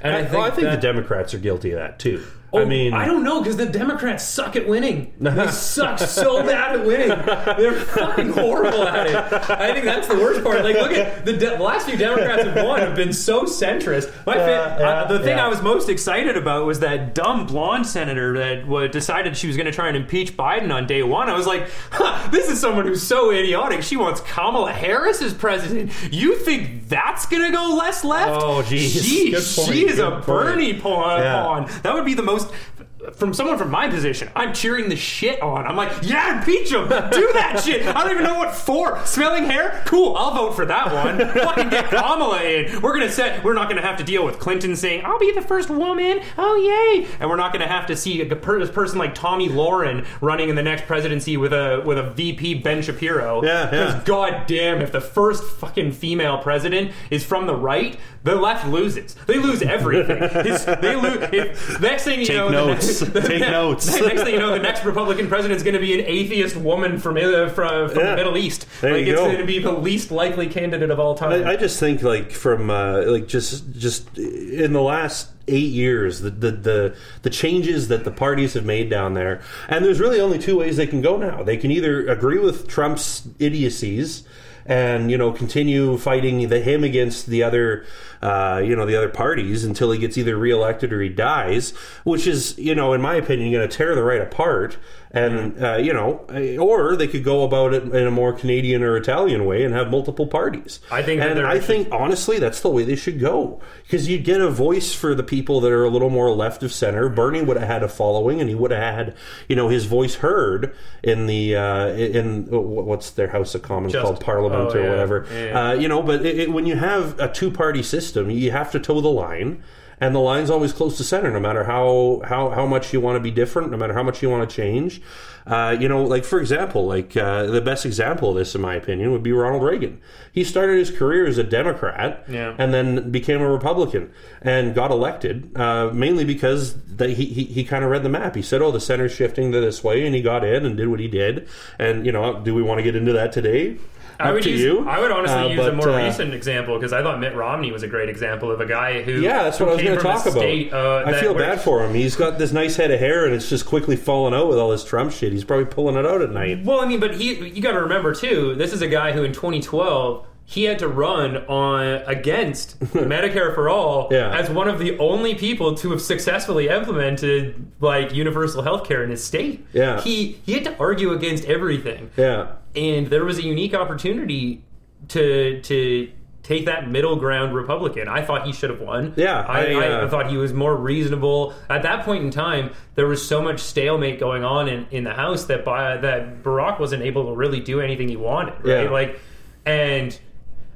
And I, I think, well, I think that, the Democrats are guilty of that too. Oh, I mean, I don't know because the Democrats suck at winning. They (laughs) suck so bad at winning. They're fucking horrible at it. I think that's the worst part. Like, look at the, de- the last few Democrats have won have been so centrist. My uh, yeah, uh, the thing yeah. I was most excited about was that dumb blonde senator that w- decided she was going to try and impeach Biden on day one. I was like, huh, this is someone who's so idiotic. She wants Kamala Harris as president. You think that's going to go less left? Oh, geez. She, she is a Bernie pawn. Yeah. That would be the most most from someone from my position, I'm cheering the shit on. I'm like, yeah, impeach him. Do that (laughs) shit. I don't even know what for. Smelling hair? Cool. I'll vote for that one. Fucking get Kamala in. We're gonna set. We're not gonna have to deal with Clinton saying, "I'll be the first woman." Oh yay! And we're not gonna have to see a person like Tomi Lahren running in the next presidency with a with a VP Ben Shapiro. Yeah, yeah. God damn, if the first fucking female president is from the right, the left loses. They lose everything. they lose. If, next thing you Take know, notes. Next, (laughs) Take notes. (laughs) next thing you know, the next Republican president is going to be an atheist woman from uh, from, from yeah. the Middle East. There like you it's go. going to be the least likely candidate of all time. I, I just think like from uh, like just just in the last eight years, the, the, the the changes that the parties have made down there, and there's really only two ways they can go now. They can either agree with Trump's idiocies and you know continue fighting the him against the other uh, you know the other parties until he gets either reelected or he dies, which is you know in my opinion going to tear the right apart. And uh, you know, or they could go about it in a more Canadian or Italian way and have multiple parties. I think, and I think honestly, that's the way they should go because you'd get a voice for the people that are a little more left of center. Bernie would have had a following, and he would have had you know his voice heard in the uh, in what's their House of Commons Just, called Parliament oh, or yeah, whatever. Yeah. Uh, you know, but it, it, when you have a two party system, you have to toe the line and the line's always close to center no matter how how, how much you want to be different no matter how much you want to change. Uh, you know like for example like uh, the best example of this in my opinion would be ronald reagan. He started his career as a democrat yeah. and then became a republican and got elected uh, mainly because the, he, he, he kind of read the map. He said oh the center's shifting to this way and he got in and did what he did. And you know do we want to get into that today I would use, you. I would honestly Uh, use but, a more uh, recent example because I thought Mitt Romney was a great example of a guy who Yeah, that's who what I was going to talk about. state, uh, I feel bad for him. He's got this nice head of hair, and it's just quickly falling out with all this Trump shit. He's probably pulling it out at night. Well, I mean, but he you got to remember too. This is a guy who in 2012 he had to run on against (laughs) Medicare for all Yeah. as one of the only people to have successfully implemented like universal health care in his state. Yeah. He he had to argue against everything. Yeah, And there was a unique opportunity to to take that middle ground Republican. I thought he should have won. Yeah, I, I, uh, I thought he was more reasonable. At that point in time, there was so much stalemate going on in, in the House that by, that Barack wasn't able to really do anything he wanted. Right? Yeah. Like, and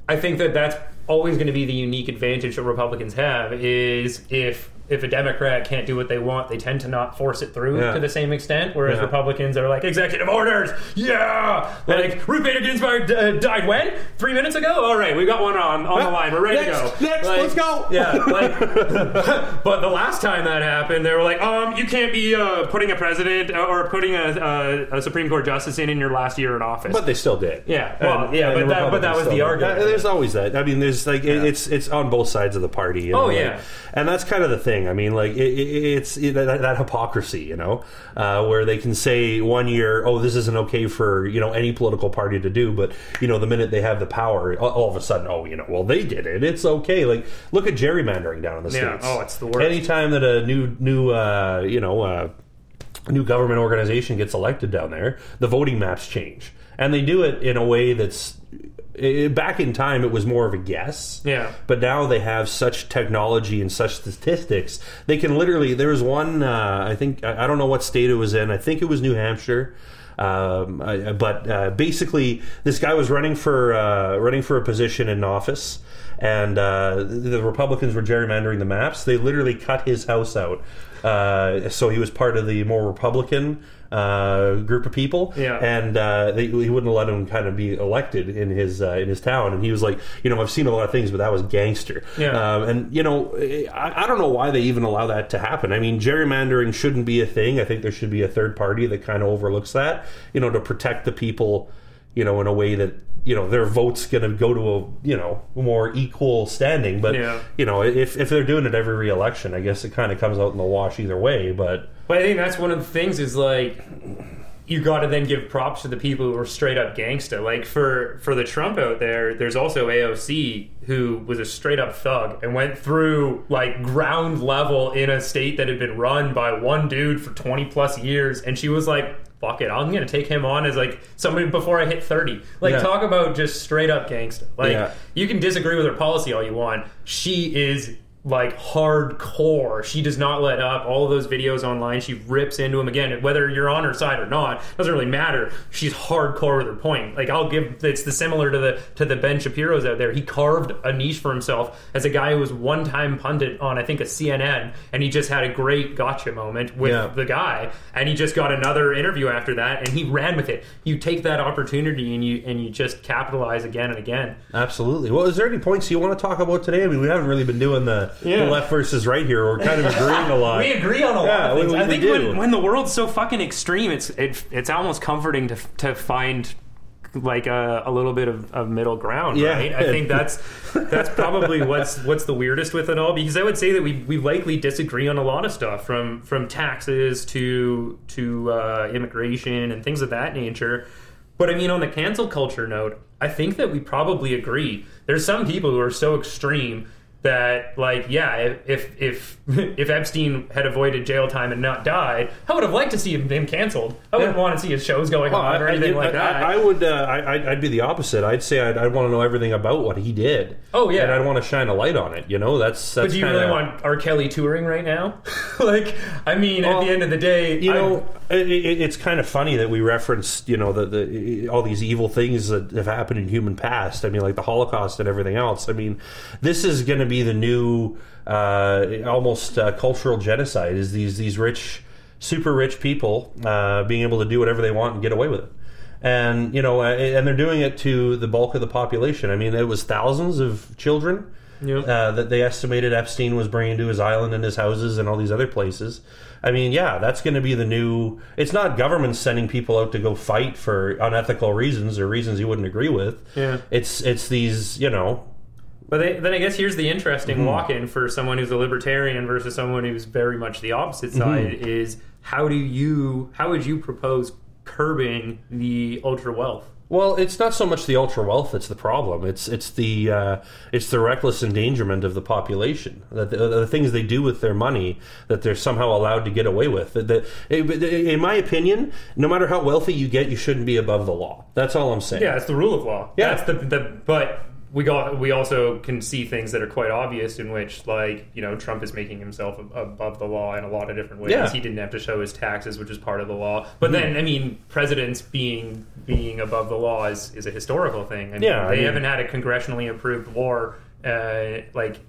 I think that that's always going to be the unique advantage that Republicans have is if if a Democrat can't do what they want, they tend to not force it through Yeah. to the same extent. Whereas Yeah. Republicans are like executive orders, yeah, like Ruth Bader Ginsburg uh, died when three minutes ago. All right, we got one on on the line. We're ready Next, to go. next, Like, let's go. (laughs) Yeah, like, (laughs) but the last time that happened, they were like, um, you can't be uh, putting a president or putting a, a, a Supreme Court justice in in your last year in office. but they still did. yeah, well, And- yeah, and but that, but that was the argument. Uh, There's always that. I mean, there's like it- it's it's on both sides of the party. You know, Oh, like- yeah. and that's kind of the thing. I mean, like it, it, it's it, that, that hypocrisy, you know, uh, where they can say one year, oh, this isn't okay for you know any political party to do, but you know the minute they have the power, all, all of a sudden, oh, you know, well they did it, it's okay. Like look at gerrymandering down in the Yeah. states. Oh, it's the worst. Anytime that a new new uh, you know. Uh, new government organization gets elected down there, the voting maps change, and they do it in a way that's. Eh, Back in time, it was more of a guess. Yeah. But now they have such technology and such statistics. They can literally. There was one. Uh, I think I I don't know what state it was in. I think it was New Hampshire. Um, I- but uh, basically, this guy was running for uh, running for a position in office, and uh, the Republicans were gerrymandering the maps. They literally cut his house out, uh, so he was part of the more Republican uh, group of people, Yeah. and uh, they, he wouldn't let him kind of be elected in his uh, in his town. And he was like, you know, I've seen a lot of things, but that was gangster. Yeah. Um, and you know, I, I don't know why they even allow that to happen. I mean, gerrymandering shouldn't be a thing. I think there should be a third party that kind of overlooks that, you know, to protect the people, you know, in a way that you know their votes going to go to a you know more equal standing. But Yeah. you know, if if they're doing it every re-election, I guess it kind of comes out in the wash either way. But But I think that's one of the things is like you got to then give props to the people who are straight up gangsta. Like for for the Trump out there, there's also AOC who was a straight up thug and went through like ground level in a state that had been run by one dude for 20 plus years, and she was like. Fuck it, I'm gonna take him on as like somebody before I hit 30. Like, Yeah. talk about just straight up gangsta. Like, Yeah. you can disagree with her policy all you want. She is like hardcore. She does not let up. All of those videos online, she rips into them again. Whether you're on her side or not, doesn't really matter. She's hardcore with her point. Like I'll give it's the similar to the to the Ben Shapiro's out there. He carved a niche for himself as a guy who was one time pundit on I think a CNN, and he just had a great gotcha moment with Yeah. the guy, and he just got another interview after that, and he ran with it. You take that opportunity and you and you just capitalize again and again. Absolutely. Well, is there any points you want to talk about today? I mean, we haven't really been doing the, Yeah. the left versus right here. We're kind of agreeing a lot. (laughs) We agree on a lot Yeah, we- we- I think when, when the world's so fucking extreme, it's it, it's almost comforting to to find like a, a little bit of, of middle ground, Yeah. right? I think that's (laughs) that's probably what's what's the weirdest with it all because I would say that we, we likely disagree on a lot of stuff from from taxes to to uh, immigration and things of that nature. But I mean, on the cancel culture note, I think that we probably agree. There's some people who are so extreme that, like, yeah, if if (laughs) if Epstein had avoided jail time and not died, I would have liked to see him, canceled. I wouldn't Yeah. want to see his shows going Well, on or I, anything I- like that. I, I would. Uh, I, I'd- I'd be the opposite. I'd say I'd, I'd want to know everything about what he did. Oh, yeah. and I'd want to shine a light on it. You know, that's that's. but do you kinda, really want R. Kelly touring right now? (laughs) like, I mean, at the end of the day, You I- know, it, it, it's kind of funny that we referenced, you know, the, the all these evil things that have happened in human past. I mean, like the Holocaust and everything else. I mean, this is going to be the new, uh, almost uh, cultural genocide. Is these these rich, super rich people uh, being able to do whatever they want and get away with it? And you know, uh, and they're doing it to the bulk of the population. I mean, it was thousands of children Yep. uh, that they estimated Epstein was bringing to his island and his houses and all these other places. I mean, yeah, that's going to be the new. It's not governments sending people out to go fight for unethical reasons or reasons you wouldn't agree with. Yeah. It's it's these you know. But they, then I guess here's the interesting Mm-hmm. walk-in for someone who's a libertarian versus someone who's very much the opposite Mm-hmm. side is how do you how would you propose curbing the ultra wealth? Well, it's not so much the ultra wealth that's the problem. It's it's the uh, it's the reckless endangerment of the population. That the, the things they do with their money that they're somehow allowed to get away with. That, that- in my opinion, no matter how wealthy you get, you shouldn't be above the law. That's all I'm saying. Yeah, it's the rule of law. Yeah. That's the, the but we got we also can see things that are quite obvious in which like you know Trump is making himself above the law in a lot of different ways. Yeah. Mm-hmm. He didn't have to show his taxes, which is part of the law. But then I mean, presidents being being above the law is, is a historical thing. I mean, Yeah, I they mean- haven't had a congressionally approved war uh, like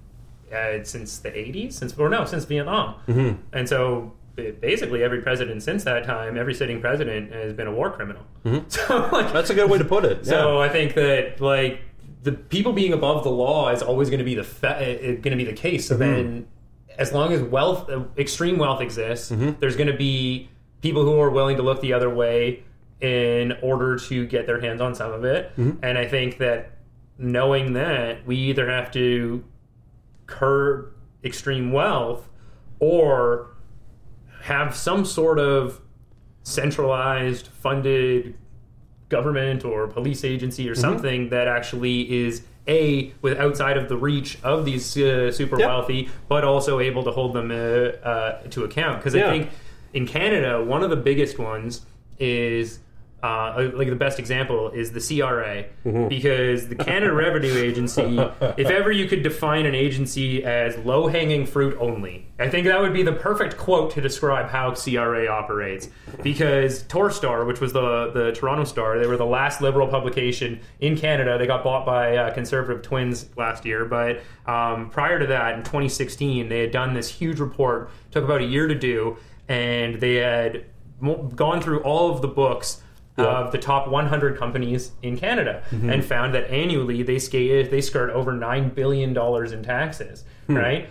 uh, since the '80s, since or no, since Vietnam, Mm-hmm. and so. Basically, every president since that time, every sitting president has been a war criminal. (laughs) So, like, That's a good way to put it. so. I think that like the people being above the law is always going to be the fe- uh, uh, going to be the case. So mm-hmm. then, as long as wealth, uh, extreme wealth exists, mm-hmm. there's going to be people who are willing to look the other way in order to get their hands on some of it. Mm-hmm. And I think that knowing that we either have to curb extreme wealth or have some sort of centralized funded government or police agency or something that actually is a with outside of the reach of these uh, super Yep. wealthy but also able to hold them uh, uh, to account because Yeah. i think in canada one of the biggest ones is uh, like the best example is the CRA because the Canada (laughs) Revenue Agency, if ever you could define an agency as low hanging fruit only, I think that would be the perfect quote to describe how CRA operates. Because Torstar, which was the the Toronto Star, they were the last liberal publication in Canada. They got bought by uh, Conservative Twins last year, but um, prior to that, in 2016, they had done this huge report. Took about a year to do, and they had gone through all of the books of the top 100 companies in Canada and found that annually they skate they skirt over 9 billion dollars in taxes right?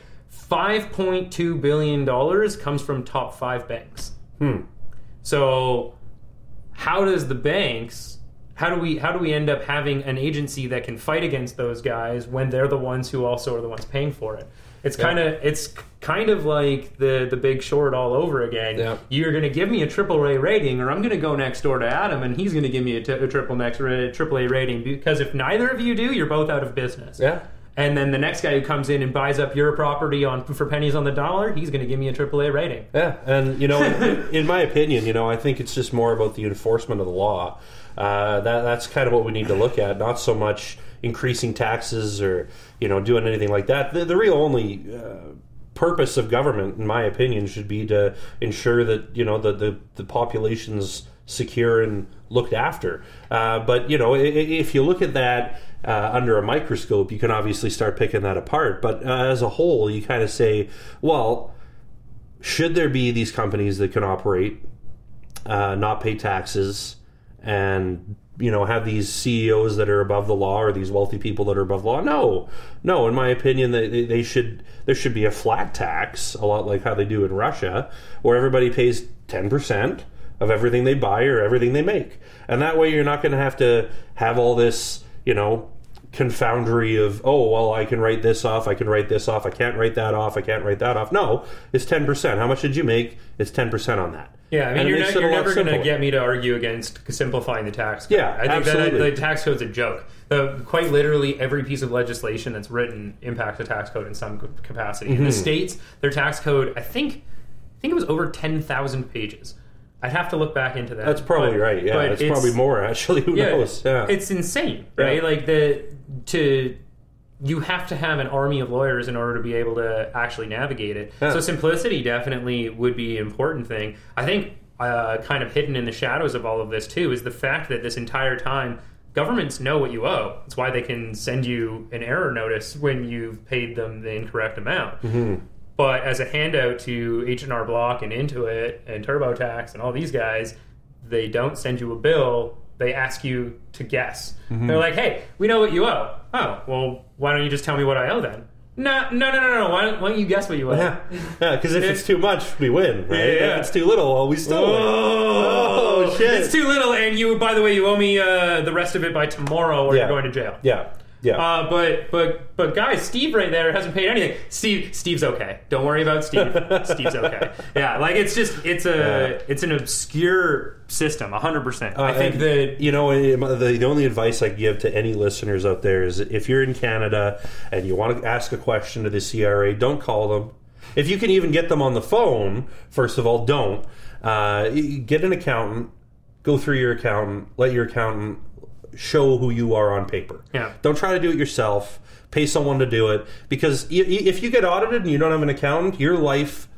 5.2 billion dollars comes from top 5 banks. Hmm. so how does the banks how do we how do we end up having an agency that can fight against those guys when they're the ones who also are the ones paying for it it's kind of it's kind of like the the big short all over again Yeah. you're going to give me a triple A rating, or I'm going to go next door to Adam and he's going to give me a, t- a triple next ra- triple A rating. Because if neither of you do, you're both out of business. Yeah. And then the next guy who comes in and buys up your property on for pennies on the dollar, he's going to give me a triple A rating. Yeah, and you know, in, (laughs) in my opinion, you know, I think it's just more about the enforcement of the law. Uh, that that's kind of what we need to look at, not so much increasing taxes or you know doing anything like that. The, the real only uh, purpose of government, in my opinion, should be to ensure that you know the the, the population's secure and looked after. Uh, but you know, if you look at that uh, under a microscope, you can obviously start picking that apart. But uh, as a whole, you kind of say, well should there be these companies that can operate, uh, not pay taxes, and you know have these CEOs that are above the law or these wealthy people that are above law? No, no. In my opinion, they, they- they should there should be a flat tax, a lot like how they do in Russia, where everybody pays ten percent of everything they buy or everything they make, and that way you're not going to have to have all this, you know confoundry of oh well I can write this off I can write this off I can't write that off I can't write that off no it's 10% how much did you make it's 10% on that Yeah, I mean, you're, not, you're never going to get me to argue against simplifying the tax code. Yeah, I think absolutely. that the tax code's a joke. The, quite literally, every piece of legislation that's written impacts the tax code in some capacity. In Mm-hmm. the states, their tax code, I think, I think it was over ten thousand pages. I'd have to look back into that. that's probably but- right yeah but it's, probably more actually who knows yeah it's insane, right? Yeah. Like the to you have to have an army of lawyers in order to be able to actually navigate it. Yeah. So simplicity definitely would be an important thing. I think uh, kind of hidden in the shadows of all of this too is the fact that this entire time governments know what you owe. That's why they can send you an error notice when you've paid them the incorrect amount. Mm-hmm. But as a handout to H&R Block and Intuit and TurboTax and all these guys, they don't send you a bill. They ask you to guess. Mm-hmm. They're like, "Hey, we know what you owe." Oh, well, why don't you just tell me what I owe then? No, no, no, no, no. Why don't, why don't you guess what you owe? yeah (laughs) because if it's too much we win right Yeah, yeah. if it's too little well we still win Oh, Oh, shit. It's too little, and you. By the way, you owe me uh, the rest of it by tomorrow, or Yeah. you're going to jail. yeah yeah Uh, but but but guys, Steve right there hasn't paid anything. Steve Steve's okay. Don't worry about Steve. (laughs) Steve's okay. Yeah, like it's just it's a Yeah. it's an obscure system, hundred percent. I Uh, think that you know the, the only advice I give to any listeners out there is if you're in Canada and you want to ask a question to the CRA, don't call them. If you can even get them on the phone, first of all, don't uh, get an accountant. Go through your accountant. Let your accountant show who you are on paper. Yeah. Don't try to do it yourself. Pay someone to do it because y- y- if you get audited and you don't have an accountant, your life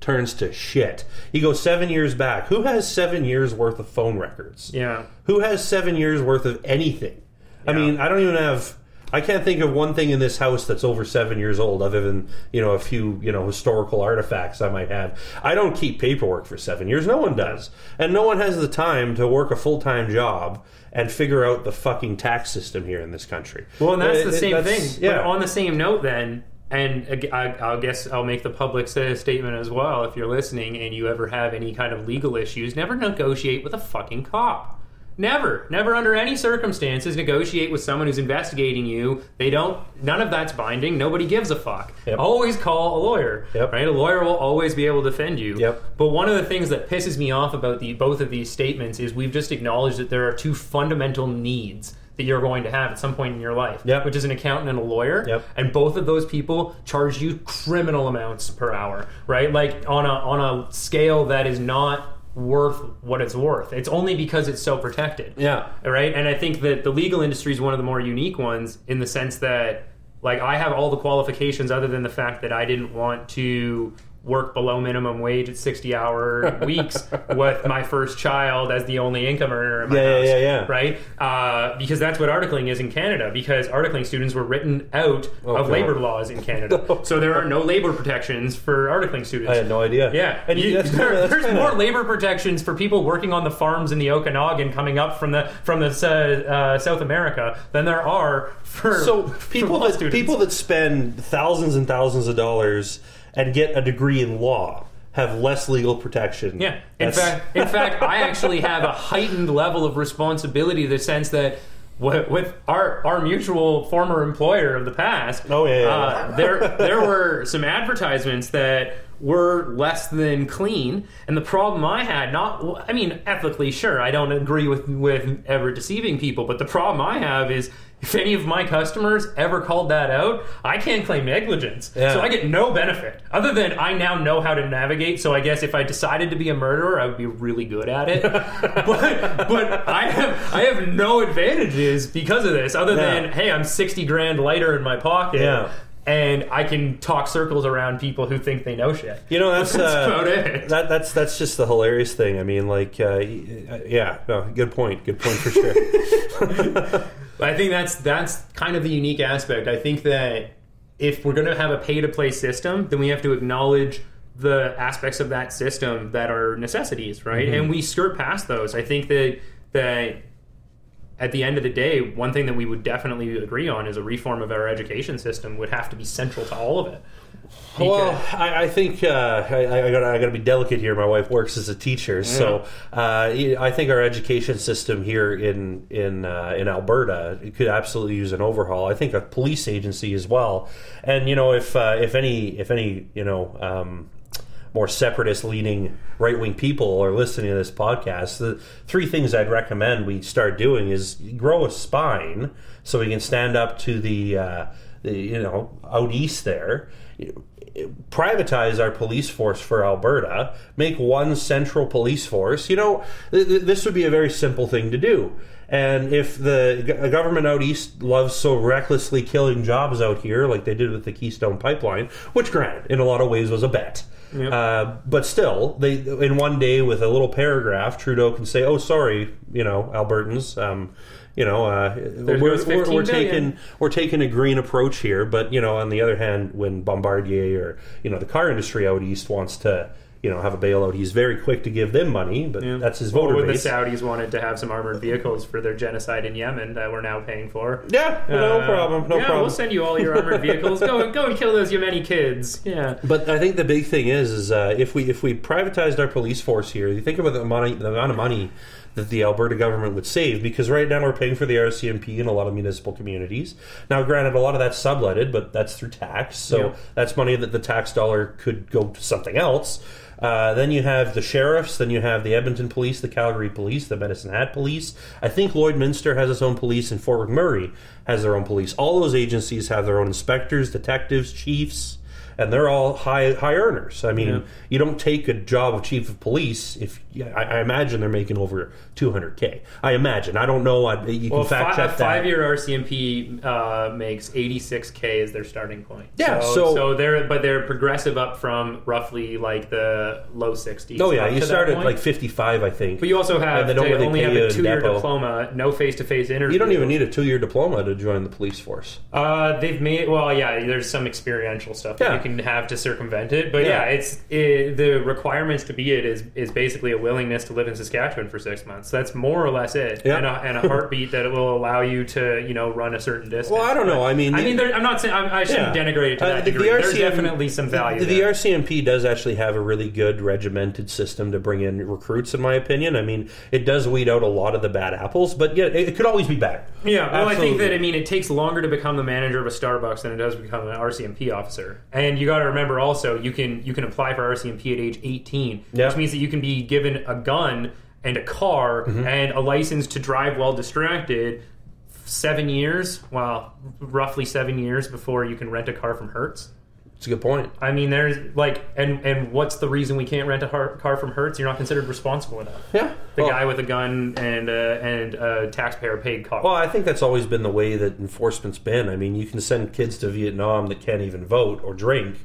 turns to shit. You go seven years back. Who has seven years worth of phone records? yeah. Who has seven years worth of anything? I mean, I don't even have. I can't think of one thing in this house that's over seven years old, other than you know a few you know historical artifacts I might have. I don't keep paperwork for seven years. No one does, and no one has the time to work a full time job and figure out the fucking tax system here in this country. Well, and that's Uh, the same that's- thing. Yeah. But on the same note, then, and I, I guess I'll make the public statement as well. If you're listening and you ever have any kind of legal issues, never negotiate with a fucking cop. Never, never under any circumstances negotiate with someone who's investigating you. They don't. None of that's binding. Nobody gives a fuck. Yep. Always call a lawyer. Yep. Right. A lawyer will always be able to defend you. Yep. But one of the things that pisses me off about the both of these statements is we've just acknowledged that there are two fundamental needs that you're going to have at some point in your life, Yep. which is an accountant and a lawyer. Yep. And both of those people charge you criminal amounts per hour, right? Like on a on a scale that is not worth what it's worth. It's only because it's so protected. Yeah. Right? And I think that the legal industry is one of the more unique ones in the sense that like I have all the qualifications other than the fact that I didn't want to work below minimum wage at 60 hour (laughs) weeks with my first child as the only income earner in my Yeah, yeah, house. yeah, yeah. Right? Uh, because that's what articling is in Canada, because articling students were written out Oh, of God. labor laws in Canada. (laughs) so there are no labor protections for articling students. I had no idea. Yeah, and You- that's (laughs) there- that's there's kinda- more labor protections for people working on the farms in the Okanagan coming up from the from the uh, uh, South America than there are for So for people law that students. people that spend thousands and thousands of dollars and get a degree in law have less legal protection. Yeah. In That's- fact, in fact, I actually have a heightened level of responsibility. in The sense that with, with our our mutual former employer of the past, Oh, yeah, yeah, uh, there there were some advertisements that were less than clean, and the problem I had not, I mean, ethically, sure, I don't agree with with ever deceiving people, but the problem I have is. If any of my customers ever called that out, I can't claim negligence. Yeah. So I get no benefit other than I now know how to navigate. So I guess if I decided to be a murderer, I would be really good at it. (laughs) but but I have I have no advantages because of this, other Yeah. than hey, I'm sixty grand lighter in my pocket. Yeah. And I can talk circles around people who think they know shit. You know that's, (laughs) That's uh, about it. That, that's that's just the hilarious thing. I mean, like, uh, yeah, no, good point. Good point for sure. (laughs) I think that's that's kind of the unique aspect. I think that if we're going to have a pay to play system, then we have to acknowledge the aspects of that system that are necessities, right? And we skirt past those. I think that that at the end of the day, one thing that we would definitely agree on is a reform of our education system would have to be central to all of it. Well, I, I think uh, I, I got I got to be delicate here. My wife works as a teacher, so uh, I think our education system here in in uh, in Alberta could absolutely use an overhaul. I think a police agency as well. And you know, if uh, if any if any you know. Um, more separatist leaning right wing people are listening to this podcast, the three things I'd recommend we start doing is grow a spine so we can stand up to the, uh, the you know, out east there. Privatize our police force for Alberta, make one central police force. You know, th- th- this would be a very simple thing to do. And if the g- government out east loves so recklessly killing jobs out here, like they did with the Keystone Pipeline, which, granted, in a lot of ways was a bet, Yep. uh, but still, they in one day with a little paragraph, Trudeau can say, "Oh, sorry, you know, Albertans, um, you know, uh, we're, we're, we're taking we're taking a green approach here." But you know, on the other hand, when Bombardier or you know the car industry out east wants to you know have a bailout, he's very quick to give them money, but Yeah. that's his Or voter when base. the Saudis wanted to have some armored vehicles for their genocide in Yemen that we're now paying for. yeah, no Uh, problem, no problem. yeah, problem. We'll send you all your armored (laughs) vehicles. Go, go and kill those Yemeni kids. Yeah. But I think the big thing is, is uh, if we if we privatized our police force here, you think about the money, the amount of money that the Alberta government would save, because right now we're paying for the RCMP in a lot of municipal communities. Now, granted, a lot of that's subletted, but that's through tax, so Yeah. that's money that the tax dollar could go to something else. Uh, then you have the sheriffs. Then you have the Edmonton Police, the Calgary Police, the Medicine Hat Police. I think Lloydminster has its own police, and Fort McMurray has their own police. All those agencies have their own inspectors, detectives, chiefs, and they're all high high earners. I mean, Yeah. you don't take a job of chief of police if I, I imagine they're making over 200k. I imagine. I don't know. I, you Well, can fact check that. five-year RCMP uh, makes 86k as their starting point. Yeah, so, so- so they're but they're progressive up from roughly like the low 60s. Oh yeah, you to start at like 55, I think. But you also have they don't really only have a two-year diploma, no face-to-face interview. you don't even need a two-year diploma to join the police force. Uh, they've made well, yeah. There's some experiential stuff that Yeah. you can have to circumvent it, but Yeah. yeah, it's it, the requirements to be it is is basically a willingness to live in Saskatchewan for six months. That's more or less it, Yeah. and, a, and a (laughs) heartbeat that will allow you to you know run a certain distance. Well, I don't know. I mean, I mean, I'm not saying I'm, I shouldn't Yeah. denigrate it to Uh, that the- degree. the There's definitely some value. The, the. RCMP does actually have a really good regimented system to bring in recruits, in my opinion. I mean, it does weed out a lot of the bad apples, but yeah, it, it could always be better. Yeah, well, I think that I mean it takes longer to become the manager of a Starbucks than it does to become an RCMP officer. And you got to remember also you can you can apply for RCMP at age 18, Yeah. which means that you can be given a gun and a car Mm-hmm. and a license to drive while distracted. Seven years, well, roughly seven years before you can rent a car from Hertz. It's a good point. I mean, there's like, and and what's the reason we can't rent a har- car from Hertz? You're not considered responsible enough. Yeah, The well, guy with a gun and uh, and a taxpayer paid car. Well, I think that's always been the way that enforcement's been. I mean, you can send kids to Vietnam that can't even vote or drink.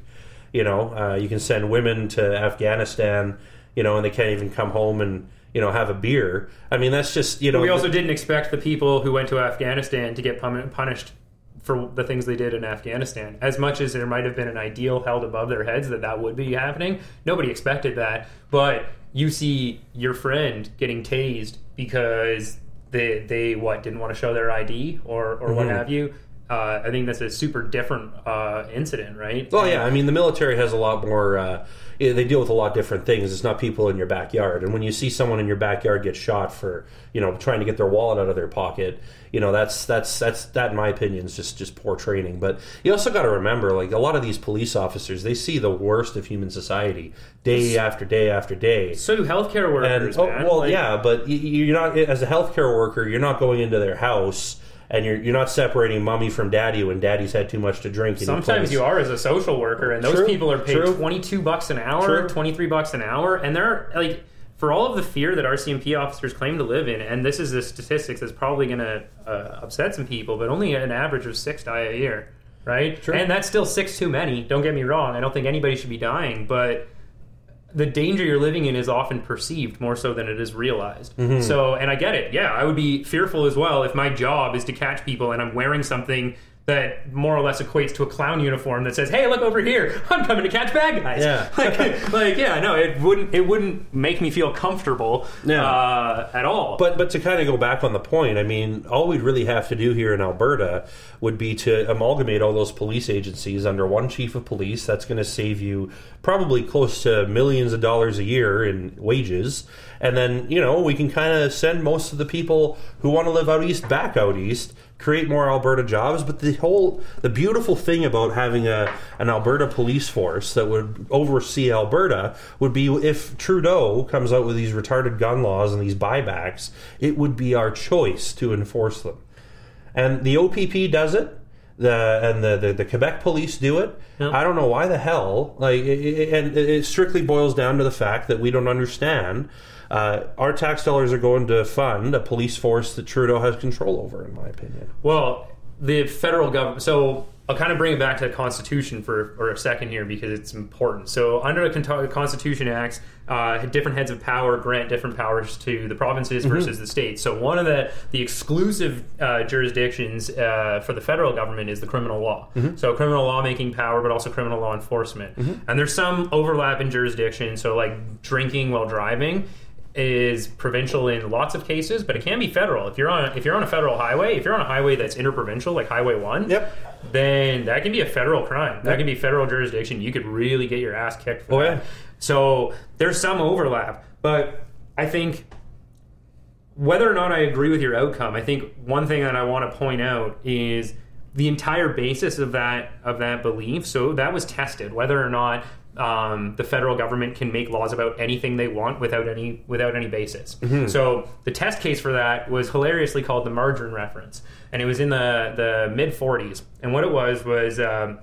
You know, uh, you can send women to Afghanistan. You know, and they can't even come home and you know have a beer. I mean, that's just you know. we also didn't expect the people who went to Afghanistan to get punished for the things they did in Afghanistan. As much as there might have been an ideal held above their heads that that would be happening, nobody expected that. But you see your friend getting tased because they they what didn't want to show their ID or or what Mhm. have you. Uh, I think that's a super different uh, incident, right? Well, yeah. I mean, the military has a lot more. Uh, they deal with a lot different things. It's not people in your backyard. And when you see someone in your backyard get shot for, you know, trying to get their wallet out of their pocket, you know, that's that's that's that in my opinion is just just poor training. But you also got to remember, like a lot of these police officers, they see the worst of human society day after day after day. So do healthcare And workers, oh, man. well, Like, yeah, but you're not as a healthcare worker. You're not going into their house. And you're, you're not separating mommy from daddy when daddy's had too much to drink. and Sometimes you are as a social worker, and those True, people are paid twenty two bucks an hour, twenty three bucks an hour, and they're like for all of the fear that RCMP officers claim to live in, and this is the statistics that's probably going to uh, upset some people, but only an average of six die a year, right? True. And that's still six too many. Don't get me wrong; I don't think anybody should be dying, but the danger you're living in is often perceived more so than it is realized. Mm-hmm. So, and I get it. Yeah, I would be fearful as well if my job is to catch people and I'm wearing something that more or less equates to a clown uniform that says, "Hey, look over here! (laughs) I'm coming to catch bad guys." Yeah. (laughs) like, like, yeah, no, it wouldn't. It wouldn't make me feel comfortable Yeah. uh, at all. But but to kind of go back on the point, I mean, all we'd really have to do here in Alberta would be to amalgamate all those police agencies under one chief of police. That's going to save you probably close to millions of dollars a year in wages. And then, you know, we can kind of send most of the people who want to live out east back out east, create more Alberta jobs. But the whole, the beautiful thing about having a an Alberta police force that would oversee Alberta would be if Trudeau comes out with these retarded gun laws and these buybacks, it would be our choice to enforce them. And the OPP does it. The and the, the, the Quebec police do it. Yep. I don't know why the hell. Like, it, it- and it strictly boils down to the fact that we don't understand. Uh, our tax dollars are going to fund a police force that Trudeau has control over, in my opinion. Well, the federal government. So I'll kind of bring it back to the Constitution for, for a second here because it's important. So under the Con- Constitution Acts, uh, different heads of power grant different powers to the provinces versus the states. So one of the the exclusive uh, jurisdictions uh, for the federal government is the criminal law. So criminal lawmaking power, but also criminal law enforcement. And there's some overlap in jurisdiction. So like drinking while driving is provincial in lots of cases, but it can be federal. If you're on if you're on a federal highway, if you're on a highway that's interprovincial, like Highway One, Yep. then that can be a federal crime. That can be federal jurisdiction. You could really get your ass kicked for Oh, that. yeah. So there's some overlap, but I think whether or not I agree with your outcome, I think one thing that I want to point out is the entire basis of that of that belief. So that was tested whether or not um, the federal government can make laws about anything they want without any without any basis. So the test case for that was hilariously called the margarine reference, and it was in the the mid 40s. And what it was was. Um,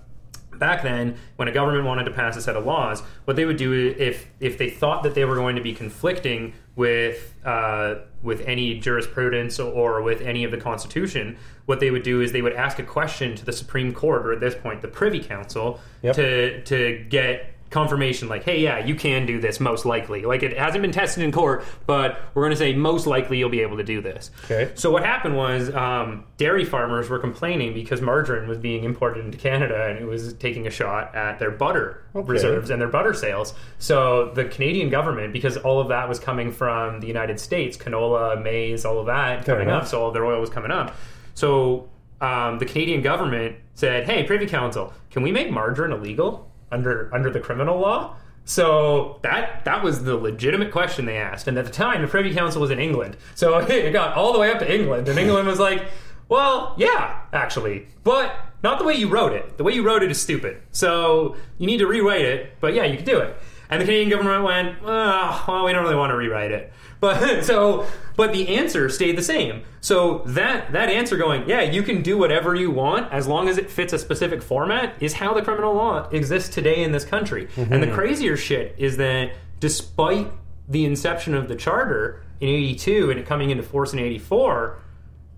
back then when a government wanted to pass a set of laws what they would do if if they thought that they were going to be conflicting with uh, with any jurisprudence or with any of the constitution what they would do is they would ask a question to the supreme court or at this point the privy council Yep. to to get confirmation like hey yeah you can do this most likely like it hasn't been tested in court but we're going to say most likely you'll be able to do this Okay. so what happened was um, dairy farmers were complaining because margarine was being imported into Canada and it was taking a shot at their butter Okay. reserves and their butter sales. So the Canadian government, because all of that was coming from the United States, canola, maize, all of that Fair coming enough. up, so all their oil was coming up. So um, the Canadian government said, "Hey, Privy Council, can we make margarine illegal under under the criminal law?" So that that was the legitimate question they asked, and at the time, the Privy Council was in England, so (laughs) it got all the way up to England, and England was like, "Well, yeah, actually, but not the way you wrote it. The way you wrote it is stupid. So you need to rewrite it. But yeah, you can do it." And the Canadian government went, oh, well, we don't really want to rewrite it. But (laughs) so, but the answer stayed the same. So that that answer going, yeah, you can do whatever you want as long as it fits a specific format, is how the criminal law exists today in this country. Mm-hmm. And the crazier shit is that despite the inception of the charter in '82 and it coming into force in '84,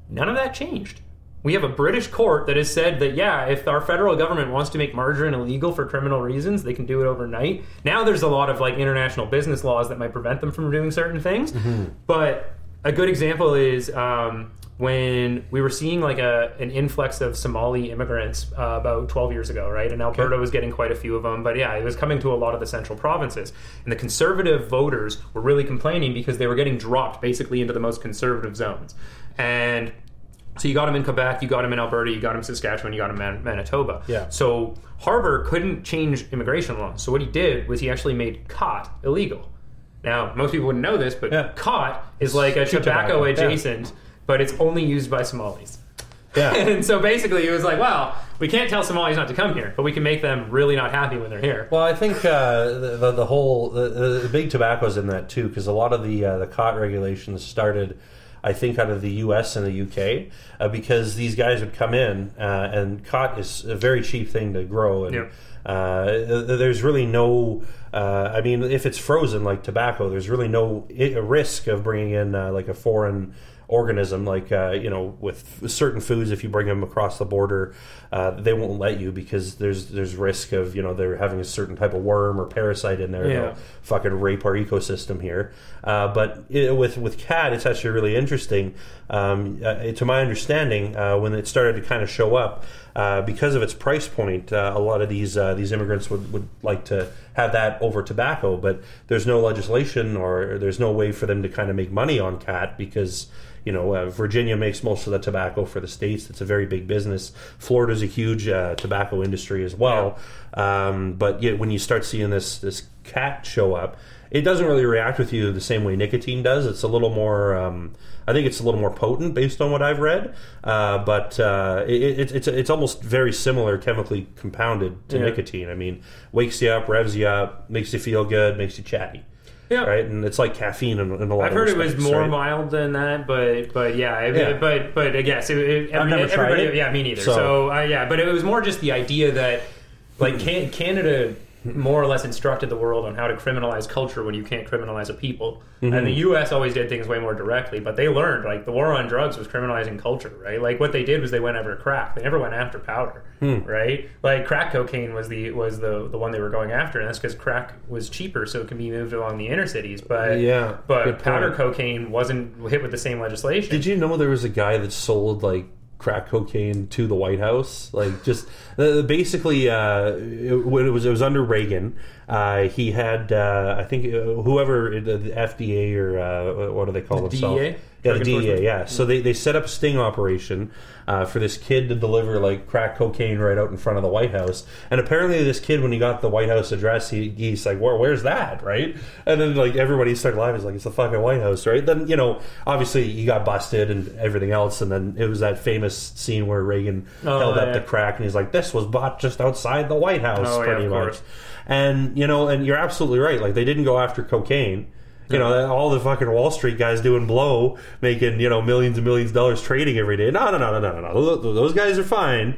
none of that changed. We have a British court that has said that, yeah, if our federal government wants to make margarine illegal for criminal reasons, they can do it overnight. Now there's a lot of like international business laws that might prevent them from doing certain things. Mm-hmm. But a good example is um, when we were seeing like a an influx of Somali immigrants uh, about 12 years ago, right? And Alberta okay. was getting quite a few of them, but yeah, it was coming to a lot of the central provinces. And the conservative voters were really complaining because they were getting dropped basically into the most conservative zones. And so you got him in Quebec, you got him in Alberta, you got him in Saskatchewan, you got him in Manitoba. Yeah. So Harper couldn't change immigration laws. So what he did was he actually made khat illegal. Now most people wouldn't know this, but yeah. khat is like a tobacco, tobacco, adjacent, yeah. but it's only used by Somalis. Yeah. (laughs) and so basically, he was like, "Well, we can't tell Somalis not to come here, but we can make them really not happy when they're here." Well, I think uh, the, the, the whole the, the, big tobacco's in that too, because a lot of the uh, the khat regulations started I think, out of the U.S. and the UK, uh, because these guys would come in uh, and khat is a very cheap thing to grow, and yep. uh, there's really no. Uh, I mean, if it's frozen like tobacco, there's really no risk of bringing in uh, like a foreign organism. Like uh, you know, with certain foods, if you bring them across the border, uh, they won't let you because there's there's risk of you know they're having a certain type of worm or parasite in there. Yeah. They'll fucking rape our ecosystem here. Uh, but it, with with khat, it's actually really interesting. Um, uh, to my understanding, uh, when it started to kind of show up. Uh, because of its price point, uh, a lot of these uh, these immigrants would, would like to have that over tobacco, but there's no legislation or there's no way for them to kind of make money on khat because you know, uh, Virginia makes most of the tobacco for the states. It's a very big business. Florida's a huge uh, tobacco industry as well. Yeah. Um, but yet, when you start seeing this this khat show up, it doesn't really react with you the same way nicotine does. It's a little more. Um, I think it's a little more potent based on what I've read, uh, but uh, it, it, it's it's almost very similar chemically compounded to yeah. nicotine. I mean, wakes you up, revs you up, makes you feel good, makes you chatty. Yeah. Right, and it's like caffeine in, in a lot. I've heard respects, it was more right? mild than that, but but yeah, yeah. but but I guess it, it, I've never tried it. Yeah, me neither. So, so uh, yeah, but it was more just the idea that like can, Canada more or less instructed the world on how to criminalize culture when you can't criminalize a people. Mm-hmm. And the U.S. always did things way more directly, but they learned like the war on drugs was criminalizing culture, right? Like what they did was they went after crack. They never went after powder, hmm. right? Like crack cocaine was the was the the one they were going after, and that's because crack was cheaper, so it can be moved along the inner cities. But yeah, but powder cocaine wasn't hit with the same legislation. Did you know there was a guy that sold like crack cocaine to the White House. Like just uh, basically, uh, it, it, was it was under Reagan. Uh, he had uh, I think uh, whoever the FDA or uh, what do they call the themselves? DEA? Yeah, the DEA. Yeah. So they, they set up a sting operation uh, for this kid to deliver like crack cocaine right out in front of the White House. And apparently, this kid, when he got the White House address, he, he's like, "Where, where's that?" Right? And then like everybody started laughing. He's like, "It's the fucking White House, right?" Then you know, obviously, he got busted and everything else. And then it was that famous scene where Reagan oh, held yeah. up the crack and he's like, "This was bought just outside the White House, oh, pretty yeah, much." And you know, and you're absolutely right. Like they didn't go after cocaine you know, all the fucking Wall Street guys doing blow, making you know millions and millions of dollars trading every day. No, no, no, no, no, no. Those guys are fine.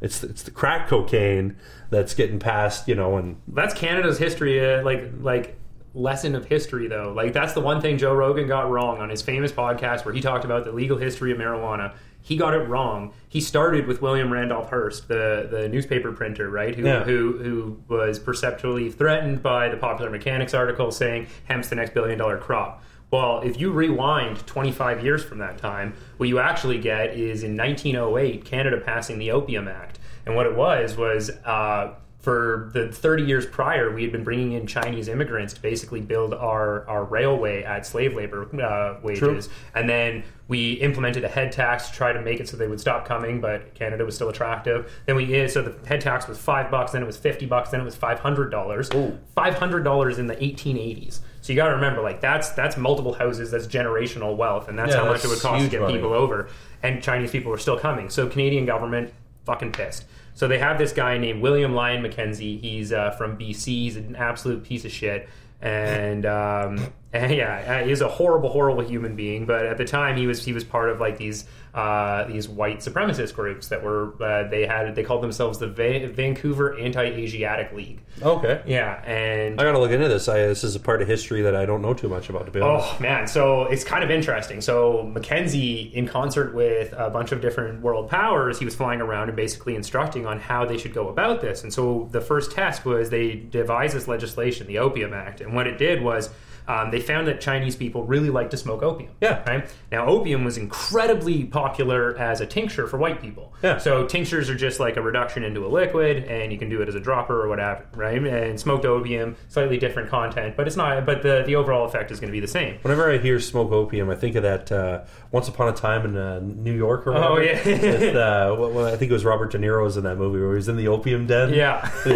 It's it's the crack cocaine that's getting passed, you know, and that's Canada's history. Uh, like like lesson of history though. Like that's the one thing Joe Rogan got wrong on his famous podcast where he talked about the legal history of marijuana he got it wrong. He started with William Randolph Hearst, the, the newspaper printer, right? Who, yeah. who who was perceptually threatened by the Popular Mechanics article saying hemp's the next billion dollar crop. Well, if you rewind 25 years from that time, what you actually get is in 1908, Canada passing the Opium Act. And what it was was uh, for the 30 years prior, we had been bringing in Chinese immigrants to basically build our, our railway at slave labor uh, wages. True. And then we implemented a head tax to try to make it so they would stop coming, but Canada was still attractive. Then we so the head tax was five bucks, then it was fifty bucks, then it was five hundred dollars. Five hundred dollars in the eighteen eighties. So you got to remember, like that's that's multiple houses, that's generational wealth, and that's yeah, how that's much it would cost to get money. people over. And Chinese people were still coming. So Canadian government fucking pissed. So they have this guy named William Lyon Mackenzie. He's uh, from BC. He's an absolute piece of shit. And, um, and (laughs) yeah, he's a horrible, horrible human being. But at the time, he was he was part of like these uh, these white supremacist groups that were uh, they had they called themselves the Va- Vancouver Anti-Asiatic League. Okay. Yeah, and I got to look into this. I, this is a part of history that I don't know too much about, to be honest. Oh man, so it's kind of interesting. So Mackenzie, in concert with a bunch of different world powers, he was flying around and basically instructing on how they should go about this. And so the first test was they devised this legislation, the Opium Act, and what it did was um, they found that Chinese people really like to smoke opium. Yeah. Right? Now, opium was incredibly popular as a tincture for white people. Yeah. So tinctures are just like a reduction into a liquid, and you can do it as a dropper or whatever, right? And smoked opium, slightly different content, but it's not. But the the overall effect is going to be the same. Whenever I hear smoke opium, I think of that uh, Once Upon a Time in uh, New York or whatever. Oh, yeah. (laughs) With, uh, what- I think it was Robert De Niro was in that movie where he was in the opium den. Yeah. (laughs)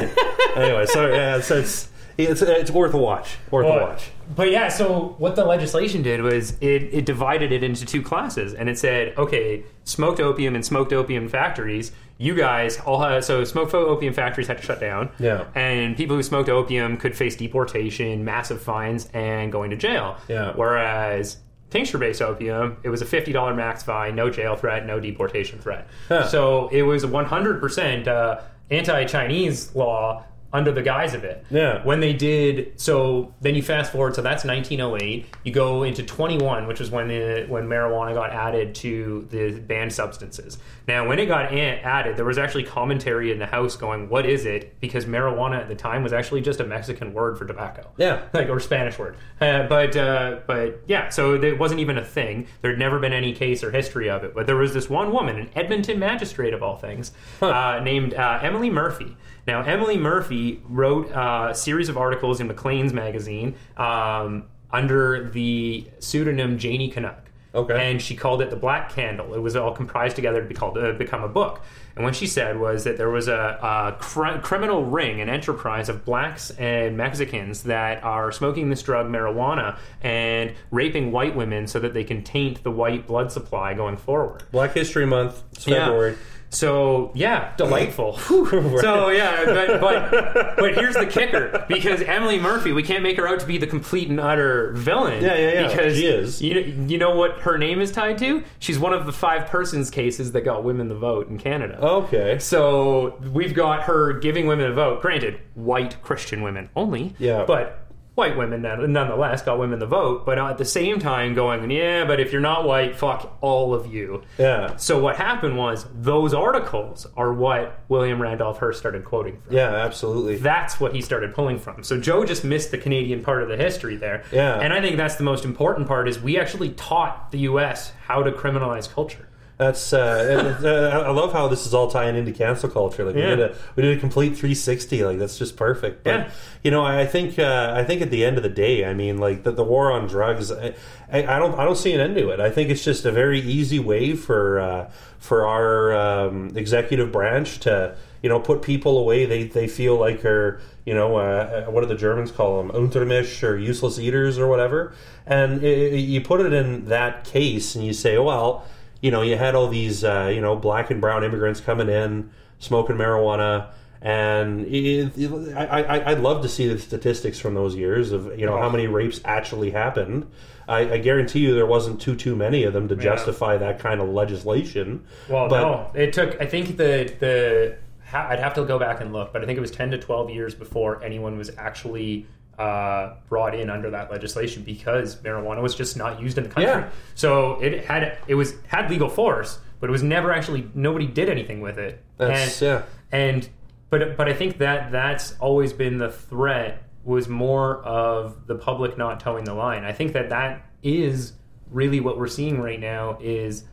anyway, so yeah, it's, it's it's it's worth a watch. Worth a watch. But yeah, so what the legislation did was it, it divided it into two classes, and it said, okay, smoked opium and smoked opium factories. You guys all have, so smoked opium factories had to shut down. Yeah. And people who smoked opium could face deportation, massive fines, and going to jail. Yeah. Whereas tincture based opium, it was a $50 max fine, no jail threat, no deportation threat. Huh. So it was a 100% uh, anti Chinese law under the guise of it. Yeah. When they did, so then you fast forward, so that's 1908. You go into 21, which is when the, when marijuana got added to the banned substances. Now, when it got a- added, there was actually commentary in the House going, "What is it?" Because marijuana at the time was actually just a Mexican word for tobacco. Yeah. like or Spanish word. Uh, but uh, but yeah, so it wasn't even a thing. There had never been any case or history of it. But there was this one woman, an Edmonton magistrate of all things, uh, named uh, Emily Murphy. Now, Emily Murphy wrote a series of articles in Maclean's magazine um, under the pseudonym Janey Canuck. Okay. And she called it the Black Candle. It was all comprised together to be called uh, become a book. And what she said was that there was a, a cr- criminal ring, an enterprise of blacks and Mexicans that are smoking this drug marijuana and raping white women so that they can taint the white blood supply going forward. Black History Month. It's February. So yeah, delightful. (laughs) so yeah, but, but (laughs) but here's the kicker: because Emily Murphy, we can't make her out to be the complete and utter villain. Yeah, yeah, yeah. Because She is. You you know what her name is tied to? She's one of the five persons cases that got women the vote in Canada. Okay. So we've got her giving women a vote. Granted, white Christian women only. Yeah. But white women none- nonetheless got women the vote. But at the same time, going, yeah, but if you're not white, fuck all of you. Yeah. So what happened was those articles are what William Randolph Hearst started quoting from. Yeah, absolutely. That's what he started pulling from. So Joe just missed the Canadian part of the history there. Yeah. And I think that's the most important part is we actually taught the US how to criminalize culture. That's uh, and, uh, I love how this is all tying into cancel culture. Like Yeah. we did a we did a complete 360. Like that's just perfect. But Yeah. you know, I think uh, I think at the end of the day, I mean, like the, the war on drugs, I, I, don't I don't see an end to it. I think it's just a very easy way for uh, for our um, executive branch to you know put people away they they feel like are you know uh, what do the Germans call them untermisch or useless eaters or whatever, and i i- you put it in that case and you say, well you know, you had all these, uh, you know, black and brown immigrants coming in, smoking marijuana, and it, it- I, I, I'd love to see the statistics from those years of, you know, how many rapes actually happened. I, I guarantee you there wasn't too too many of them to justify that kind of legislation. Well, but no, it took. I think the the I'd have to go back and look, but I think it was ten to twelve years before anyone was actually uh, brought in under that legislation because marijuana was just not used in the country. Yeah. So it had it was had legal force, but it was never actually nobody did anything with it. That's- and, yeah. and but but I think that that's always been the threat was more of the public not towing the line. I think that that is really what we're seeing right now is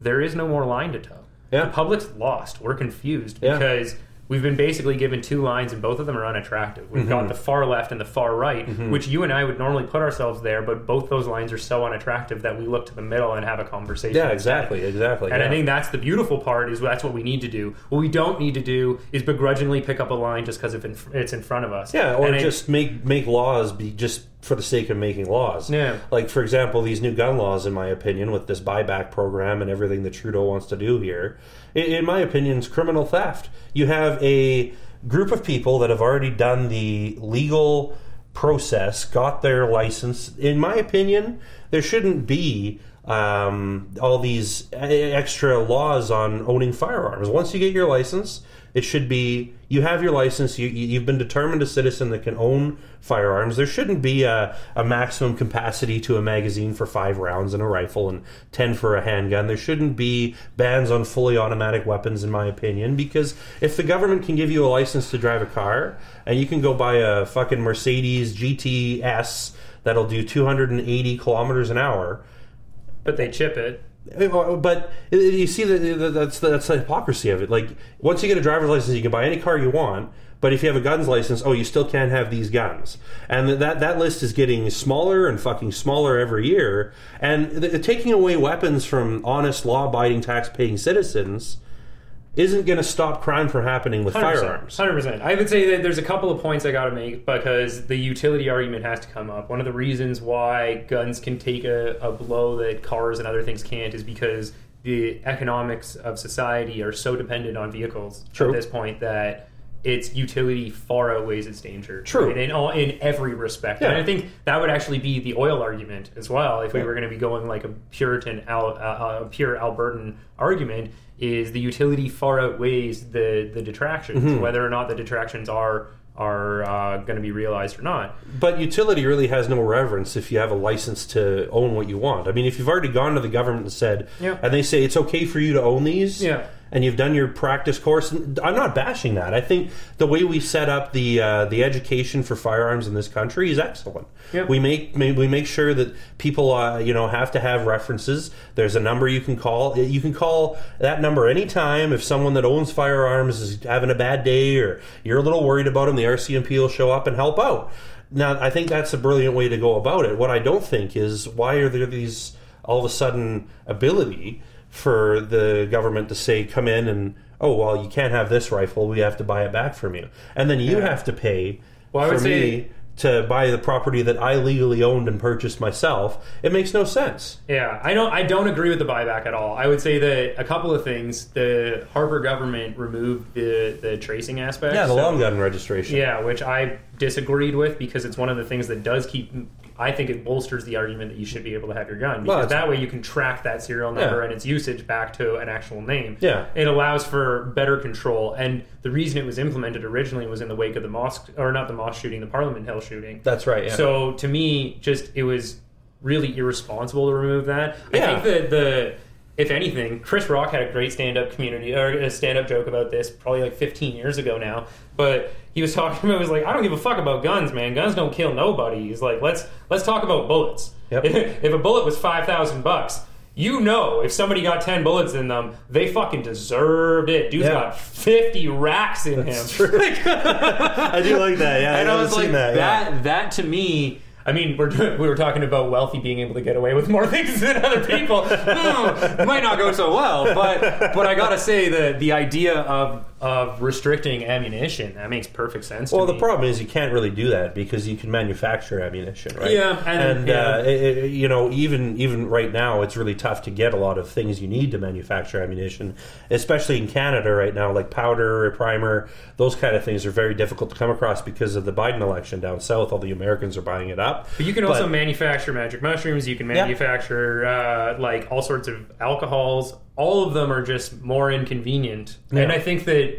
there is no more line to tow. Yeah. The public's lost. We're confused Yeah. because we've been basically given two lines and both of them are unattractive. We've Mm-hmm. got the far left and the far right, which you and I would normally put ourselves there, but both those lines are so unattractive that we look to the middle and have a conversation. yeah, exactly, exactly. And yeah. I think that's the beautiful part is that's what we need to do. What we don't need to do is begrudgingly pick up a line just because it's in front of us. yeah, or And just make make laws be just for the sake of making laws. Yeah. Like for example, these new gun laws, in my opinion, with this buyback program and everything that Trudeau wants to do here, in, in my opinion, is criminal theft. You have a group of people that have already done the legal process, got their license. In my opinion, there shouldn't be um, all these e- extra laws on owning firearms. Once you get your license, it should be you have your license. You, you- you've been determined a citizen that can own firearms. There shouldn't be a, a maximum capacity to a magazine for five rounds in a rifle and ten for a handgun. There shouldn't be bans on fully automatic weapons, in my opinion, because if the government can give you a license to drive a car and you can go buy a fucking Mercedes GTS that'll do 280 kilometers an hour. But they chip it. But you see that that's that's the hypocrisy of it. Like once you get a driver's license, you can buy any car you want. But if you have a guns license, oh, you still can't have these guns, and that that list is getting smaller and fucking smaller every year. And the, taking away weapons from honest, law-abiding, tax-paying citizens isn't going to stop crime from happening with firearms. Hundred percent. I would say that there's a couple of points I got to make because the utility argument has to come up. One of the reasons why guns can take a, a blow that cars and other things can't is because the economics of society are so dependent on vehicles True. at this point that its utility far outweighs its danger. True. right? in all in every respect. Yeah. And I think that would actually be the oil argument as well. If we were going to be going like a Puritan, Al, uh, a pure Albertan argument, is the utility far outweighs the the detractions, Mm-hmm. whether or not the detractions are are uh, going to be realized or not. But utility really has no reverence if you have a license to own what you want. I mean, if you've already gone to the government and said, Yeah. and they say it's okay for you to own these, Yeah. And you've done your practice course, and I'm not bashing that. I think the way we set up the uh, the education for firearms in this country is excellent. Yep. We make we make sure that people uh, you know have to have references. There's a number you can call. You can call that number anytime if someone that owns firearms is having a bad day or you're a little worried about them. The RCMP will show up and help out. Now, I think that's a brilliant way to go about it. What I don't think is why are there these all of a sudden ability for the government to say come in and oh well you can't have this rifle we have to buy it back from you and then you Yeah. have to pay Well, I for would say- me to buy the property that I legally owned and purchased myself it makes no sense Yeah, I don't. I don't agree with the buyback at all. I would say that a couple of things. The Harper government removed the the tracing aspect. yeah the so- long gun registration Yeah, which I disagreed with because it's one of the things that does keep. I think it bolsters the argument that you should be able to have your gun because it's- that way you can track that serial number Yeah. and its usage back to an actual name. Yeah. it allows for better control. And the reason it was implemented originally was in the wake of the mosque, or not the mosque shooting, the Parliament Hill shooting. that's right yeah So to me, just it was really irresponsible to remove that. Yeah. I think that the if anything, Chris Rock had a great stand-up community or a stand-up joke about this probably like 15 years ago now. But he was (laughs) talking about was like, I don't give a fuck about guns, man. Guns don't kill nobody. He's like, let's let's talk about bullets. Yep. (laughs) if a bullet was five thousand bucks. You know, if somebody got ten bullets in them, they fucking deserved it. Dude's Yeah. got fifty racks in him. (laughs) I do like that yeah And I haven't was seen like, that, that, that, to me. I mean, we're we were talking about wealthy being able to get away with more things than other people. (laughs) Hmm, might not go so well, but but I gotta say the the idea of of restricting ammunition that makes perfect sense. Well, the me. problem is you can't really do that because you can manufacture ammunition, right? Yeah, and- and, yeah. Uh, it- it- you know, even even right now, it's really tough to get a lot of things you need to manufacture ammunition, especially in Canada right now, like powder, or primer, those kind of things are very difficult to come across because of the Biden election down south. All the Americans are buying it up. But you can also But- manufacture magic mushrooms. You can Yeah. manufacture uh, like all sorts of alcohols. All of them are just more inconvenient, and I think that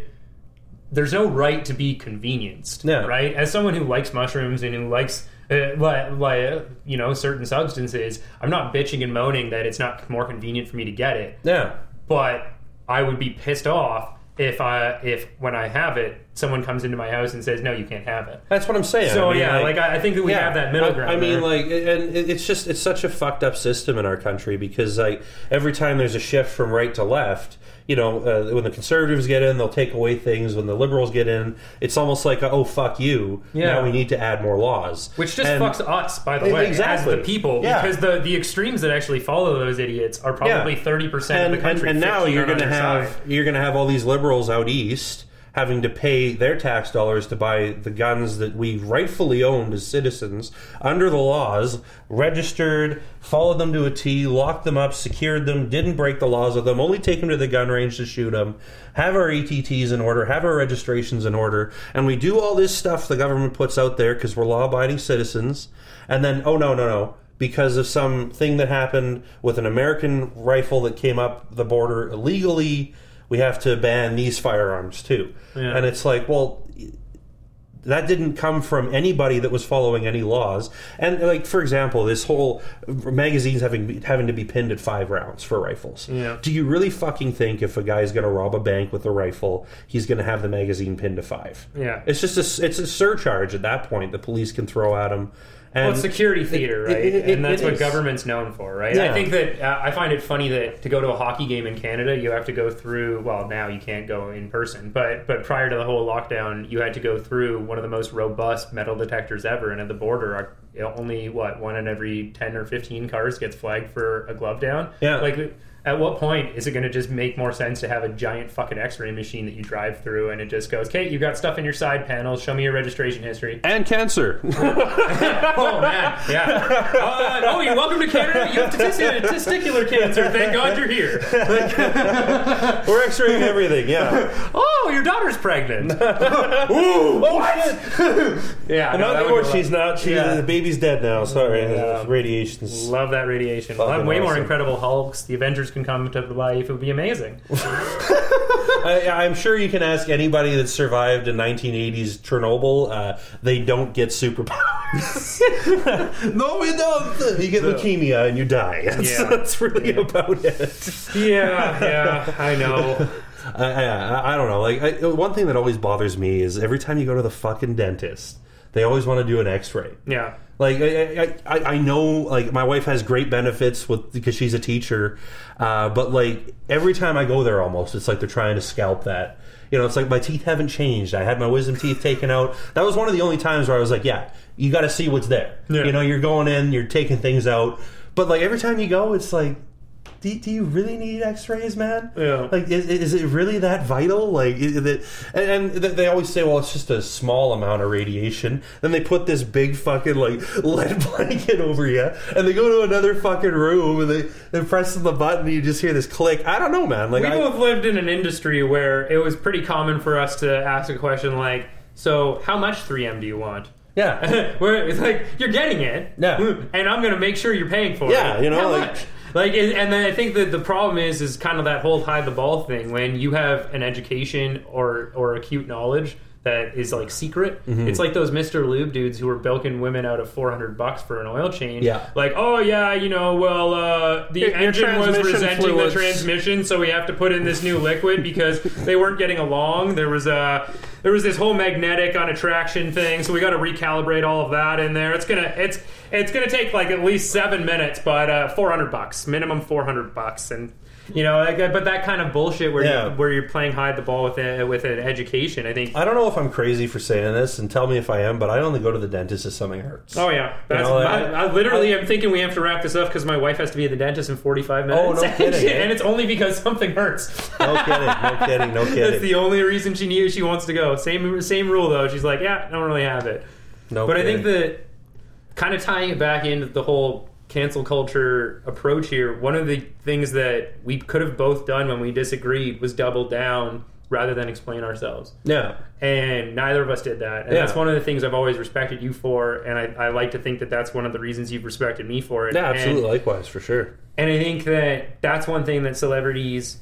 there's no right to be convenienced. Yeah. Right? As someone who likes mushrooms and who likes. Uh, like, like you know certain substances i'm not bitching and moaning that it's not more convenient for me to get it Yeah, but I would be pissed off if I if when I have it, someone comes into my house and says, "No, you can't have it." that's what I'm saying. So I mean, yeah, like, I, I think that we have that middle ground. I, mean, there. like, and it's just it's such a fucked up system in our country because like every time there's a shift from right to left, you know, uh, when the conservatives get in, they'll take away things. When the liberals get in, it's almost like a, oh fuck you. Yeah. Now we need to add more laws, which just And- fucks us, by the way, exactly. as the people, Yeah. because the the extremes that actually follow those idiots are probably Yeah. thirty percent of the country. and, and now you're going to have side. you're going to have all these liberals out east having to pay their tax dollars to buy the guns that we rightfully owned as citizens under the laws, registered, followed them to a T, locked them up, secured them, didn't break the laws of them, only take them to the gun range to shoot them, have our ATTs in order, have our registrations in order, and we do all this stuff the government puts out there because we're law abiding citizens, and then, oh no, no, no. Because of some thing that happened with an American rifle that came up the border illegally, we have to ban these firearms too. Yeah. And it's like, well, that didn't come from anybody that was following any laws. And like for example, this whole magazines having having to be pinned at five rounds for rifles. Yeah. Do you really fucking think if a guy's going to rob a bank with a rifle, he's going to have the magazine pinned to five? Yeah. It's just a it's a surcharge at that point the police can throw at him. And Well, it's security theater, it- right? it- it- and that's what is. government's known for, right? Yeah. I think that uh, I find it funny that to go to a hockey game in Canada, you have to go through. Well, now you can't go in person, but but prior to the whole lockdown, you had to go through one of the most robust metal detectors ever. And at the border, uh, only what one in every ten or fifteen cars gets flagged for a glove down. Yeah. like. At what point is it going to just make more sense to have a giant fucking X-ray machine that you drive through and it just goes, kate you've got stuff in your side panels. Show me your registration history." and cancer. (laughs) Oh man, yeah. Uh, oh, you're welcome to Canada. You have testi- testicular cancer. Thank God you're here. (laughs) We're X-raying everything. Yeah. (laughs) Oh, your daughter's pregnant. Ooh, what? yeah, no, Not anymore. She's not. She, Yeah. The baby's dead now. Sorry. Yeah. Radiation's. Love that radiation. We'll have way more. Incredible Hulks. The Avengers can come to life. It would be amazing. (laughs) I, I'm sure you can ask anybody that survived a 1980s Chernobyl. Uh, they don't get superpowers. (laughs) (laughs) no, we don't. You get leukemia and you die. That's, Yeah. that's really about it. Yeah, yeah, I know. I, I, I don't know. Like I, one thing that always bothers me is every time you go to the fucking dentist, they always want to do an X-ray. Yeah. Like I, I, I know, like my wife has great benefits with because she's a teacher, uh, but like every time I go there, almost it's like they're trying to scalp that. You know, it's like my teeth haven't changed. I had my wisdom teeth taken out. That was one of the only times where I was like, yeah, you got to see what's there. Yeah. You know, you're going in, you're taking things out, but like every time you go, it's like. Do, do you really need X-rays, man? Yeah. Like, is, is it really that vital? Like, is it, and, and they always say, well, it's just a small amount of radiation. Then they put this big fucking like lead (laughs) blanket over you, and they go to another fucking room, and they they press the button, and you just hear this click. I don't know, man. Like, We I, both lived in an industry where it was pretty common for us to ask a question like, "So, how much 3M do you want?" yeah, (laughs) where it's like you're getting it, Yeah. (laughs) and I'm going to make sure you're paying for Yeah, it. Yeah, you know, How like- much? Like, and and then I think that the problem is, is kind of that whole hide the ball thing. When you have an education or or acute knowledge that is like secret, Mm-hmm. it's like those Mr. Lube dudes who were bilking women out of 400 bucks for an oil change. Yeah. Like, oh yeah, you know, well, uh, the Your- your engine was transmission resenting fluids. the transmission, so we have to put in this new liquid because they weren't getting along. There was a there was this whole magnetic on attraction thing, so we got to recalibrate all of that in there. It's gonna it's it's gonna take like at least seven minutes, but uh, four hundred bucks minimum, four hundred bucks, and you know, like, but that kind of bullshit where Yeah. you, where you're playing hide the ball with a, with an education, I think. I don't know if I'm crazy for saying this, and tell me if I am, but I only go to the dentist if something hurts. Oh yeah, that's. know, I, I- I literally am thinking we have to wrap this up because my wife has to be at the dentist in 45 minutes. Oh, no and, (laughs) kidding, eh? and it's only because something hurts. No kidding, no (laughs) kidding, no kidding. That's kidding. the only reason she knew she wants to go. Same same rule though. She's like, yeah, I don't really have it. No but I kidding. think that kind of tying it back into the whole cancel culture approach here, one of the things that we could have both done when we disagreed was double down rather than explain ourselves. yeah, And neither of us did that. And Yeah. that's one of the things I've always respected you for. And I, I like to think that that's one of the reasons you've respected me for it. yeah, And- absolutely, likewise, for sure. and I think that that's one thing that celebrities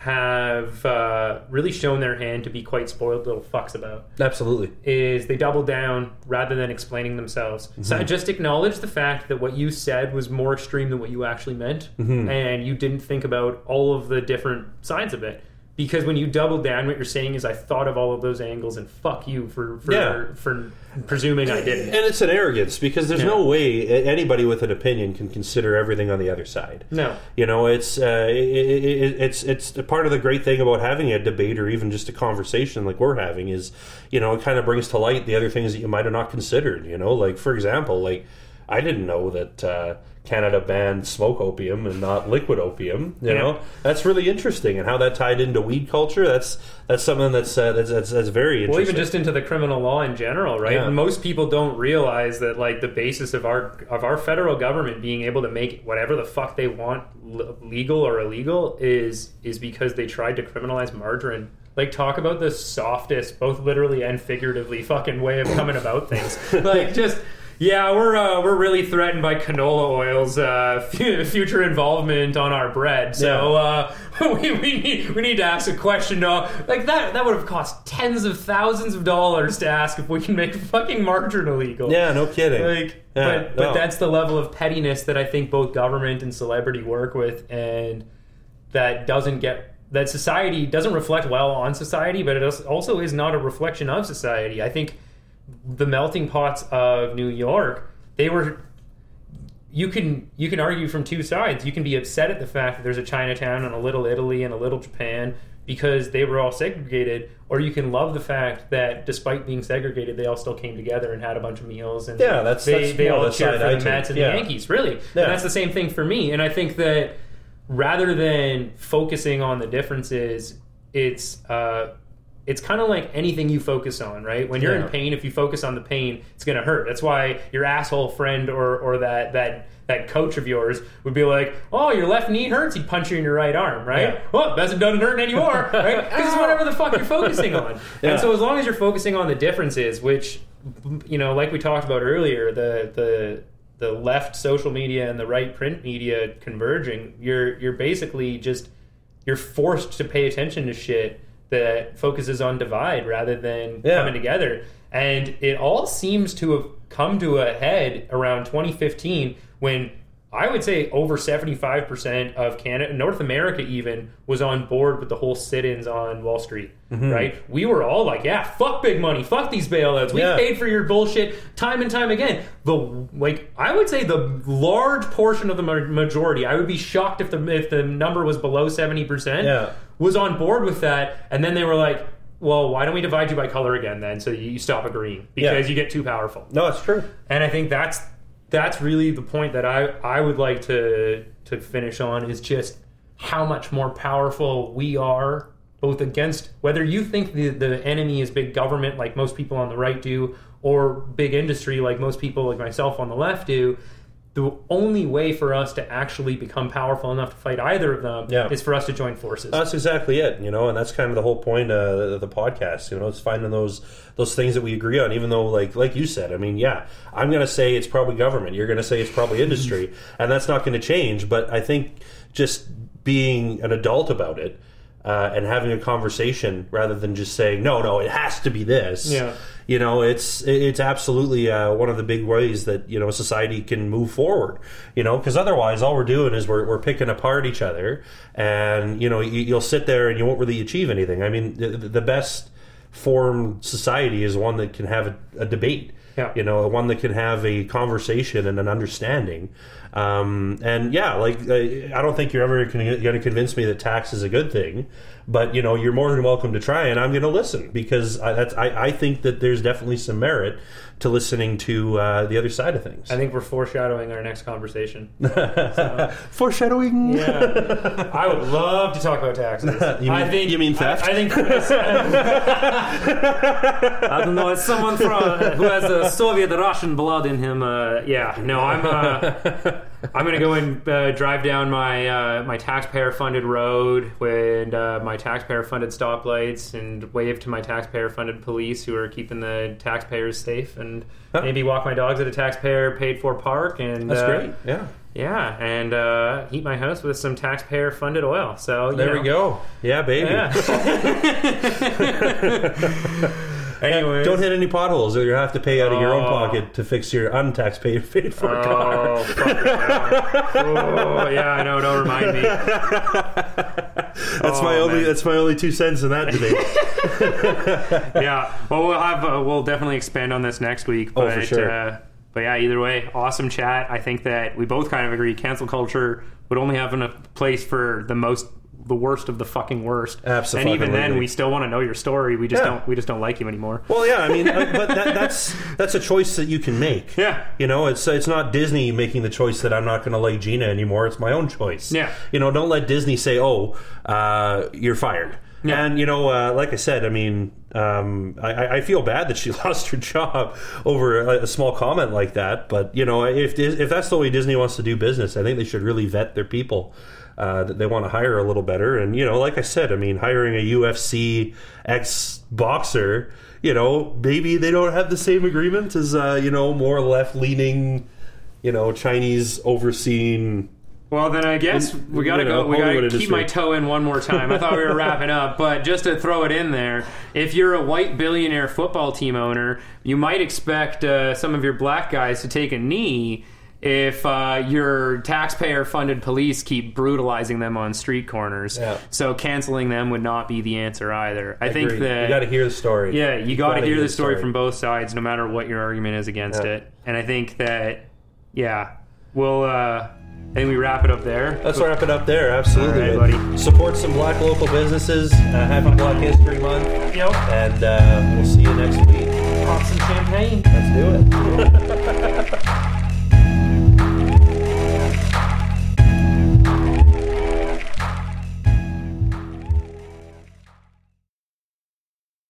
have uh, really shown their hand to be quite spoiled little fucks about Absolutely. is they double down rather than explaining themselves. So I just acknowledge the fact that what you said was more extreme than what you actually meant, and you didn't think about all of the different sides of it. Because when you double down, what you're saying is, "I thought of all of those angles, and fuck you for for, Yeah. for presuming I didn't." And it's an arrogance because there's Yeah. no way anybody with an opinion can consider everything on the other side. No. You know, it's uh, it, it, it's it's part of the great thing about having a debate or even just a conversation like we're having is, you know, it kind of brings to light the other things that you might have not considered. You know, like for example, like I didn't know that uh, Canada banned smoke opium and not liquid opium. You Yeah. know, that's really interesting, and how that tied into weed culture. That's that's something that's uh, that's, that's that's very interesting. Well, even just into the criminal law in general, right? Yeah. Most people don't realize that like the basis of our of our federal government being able to make whatever the fuck they want legal or illegal is is because they tried to criminalize margarine. Like talk about the softest, both literally and figuratively, fucking way of coming about things. (laughs) like just. Yeah, we're uh, we're really threatened by canola oil's uh, (laughs) fu- future involvement on our bread. So uh, (laughs) we, we need we need to ask a question. Uh, like that that would have cost tens of thousands of dollars to ask if we can make fucking margarine illegal. yeah, no kidding. Like, Yeah, but but that's the level of pettiness that I think both government and celebrity work with, and that doesn't get that society doesn't reflect well on society, but it also is not a reflection of society. I think the melting pots of New York, they were. You can you can argue from two sides. You can be upset at the fact that there's a Chinatown and a little Italy and a little Japan because they were all segregated, or you can love the fact that despite being segregated, they all still came together and had a bunch of meals and Yeah, that's- they, that's they all the cheered for I the. Mets and Yeah. the Yankees, really. And that's the same thing for me. And I think that rather than focusing on the differences, it's uh, it's kind of like anything you focus on, right? When you're Yeah. in pain, if you focus on the pain, it's going to hurt. That's why your asshole friend or or that that that coach of yours would be like, "Oh, your left knee hurts." He'd punch you in your right arm, right? Yeah. Oh, well, doesn't doesn't hurt anymore, (laughs) right? Because it's whatever the fuck you're focusing on. (laughs) Yeah. And so as long as you're focusing on the differences, which you know, like we talked about earlier, the the the left social media and the right print media converging, you're you're basically just you're forced to pay attention to shit that focuses on divide rather than Yeah. coming together. And it all seems to have come to a head around 2015 when I would say over 75% of Canada, North America even, was on board with the whole sit ins on Wall Street, Mm-hmm. right? We were all like, yeah, fuck big money, fuck these bailouts. We Yeah. paid for your bullshit time and time again. The like, I would say the large portion of the majority, I would be shocked if the if the number was below 70%, Yeah. Was on board with that. And then they were like, well, why don't we divide you by color again then so you stop agreeing because Yeah. you get too powerful. no, it's true. And I think that's that's really the point that I I would like to to finish on is just how much more powerful we are both against whether you think the the enemy is big government like most people on the right do or big industry like most people like myself on the left do the only way for us to actually become powerful enough to fight either of them Yeah. is for us to join forces. That's exactly it, you know, and that's kind of the whole point uh, of the podcast. You know, it's finding those those things that we agree on. Even though, like like you said, I mean, yeah, I'm going to say it's probably government. You're going to say it's probably industry, and that's not going to change. But I think just being an adult about it uh, and having a conversation rather than just saying no, no, it has to be this. Yeah. You know, it's it's absolutely uh, one of the big ways that you know society can move forward. You know, because otherwise, all we're doing is we're, we're picking apart each other, and you know, you, you'll sit there and you won't really achieve anything. I mean, the, the best formed society is one that can have a, a debate. Yeah. You know, one that can have a conversation and an understanding. Um, and yeah, like uh, I don't think you're ever going to convince me that tax is a good thing, but you know, you're more than welcome to try, and I'm going to listen because I, that's, I, I think that there's definitely some merit to listening to uh, the other side of things. I think we're foreshadowing our next conversation. (laughs) Foreshadowing. Yeah, I would love to talk about taxes. (laughs) You mean- I think you mean I. I think (laughs) I don't know. It's someone from who has a Soviet Russian blood in him. Uh, yeah, no, I'm. Uh, I'm gonna go and uh, drive down my uh, my taxpayer funded road with uh, my taxpayer funded stoplights and wave to my taxpayer funded police who are keeping the taxpayers safe and Huh. maybe walk my dogs at a taxpayer paid for park and That's uh, great. Yeah. yeah, and uh, heat my house with some taxpayer funded oil. So There know. we go. Yeah, baby. Yeah. (laughs) (laughs) anyway, Don't hit any potholes, or you have to pay out of your own Oh. pocket to fix your untaxed paid (laughs) paid for car. Oh, fuck yeah. (laughs) oh, yeah, I know. Don't remind me. That's Oh, my only. man. That's my only two cents in that debate. (laughs) Yeah, well, we'll have uh, we'll definitely expand on this next week. Oh, But, for sure. Uh, but yeah, either way, awesome chat. I think that we both kind of agree. Cancel culture would only have a place for the most the worst of the fucking worst. Absolutely. And even then, we still want to know your story. We just Yeah. don't. We just don't like you anymore. Well, yeah, I mean, but that, (laughs) that's that's a choice that you can make. Yeah. you know, it's it's not Disney making the choice that I'm not going to like Gina anymore. It's my own choice. Yeah. you know, don't let Disney say, "Oh, uh, you're fired." Yeah. And you know, uh, like I said, I mean, um, I, I feel bad that she (laughs) lost her job over a, a small comment like that. But you know, if if that's the way Disney wants to do business, I think they should really vet their people uh, that they want to hire a little better. And you know, like I said, I mean, hiring a UFC ex boxer, you know, maybe they don't have the same agreement as uh, you know more left leaning, you know, Chinese overseen. Well, then I guess we gotta you know, go. We gotta keep my toe in one more time. I thought we were (laughs) wrapping up, but just to throw it in there, if you're a white billionaire football team owner, you might expect uh, some of your black guys to take a knee if uh, your taxpayer-funded police keep brutalizing them on street corners. Yeah. So canceling them would not be the answer either. I think Agreed. that you got to hear the story. yeah, you got to gotta hear the story from both sides, no matter what your argument is against Yeah. it. And I think that, yeah, we'll. Uh, I think we wrap it up there. Let's wrap it up there. Absolutely, All right, buddy. Support some black local businesses. Uh, happy Black History Month, Yep. and uh, we'll see you next week. Pop some champagne. Let's do it. (laughs)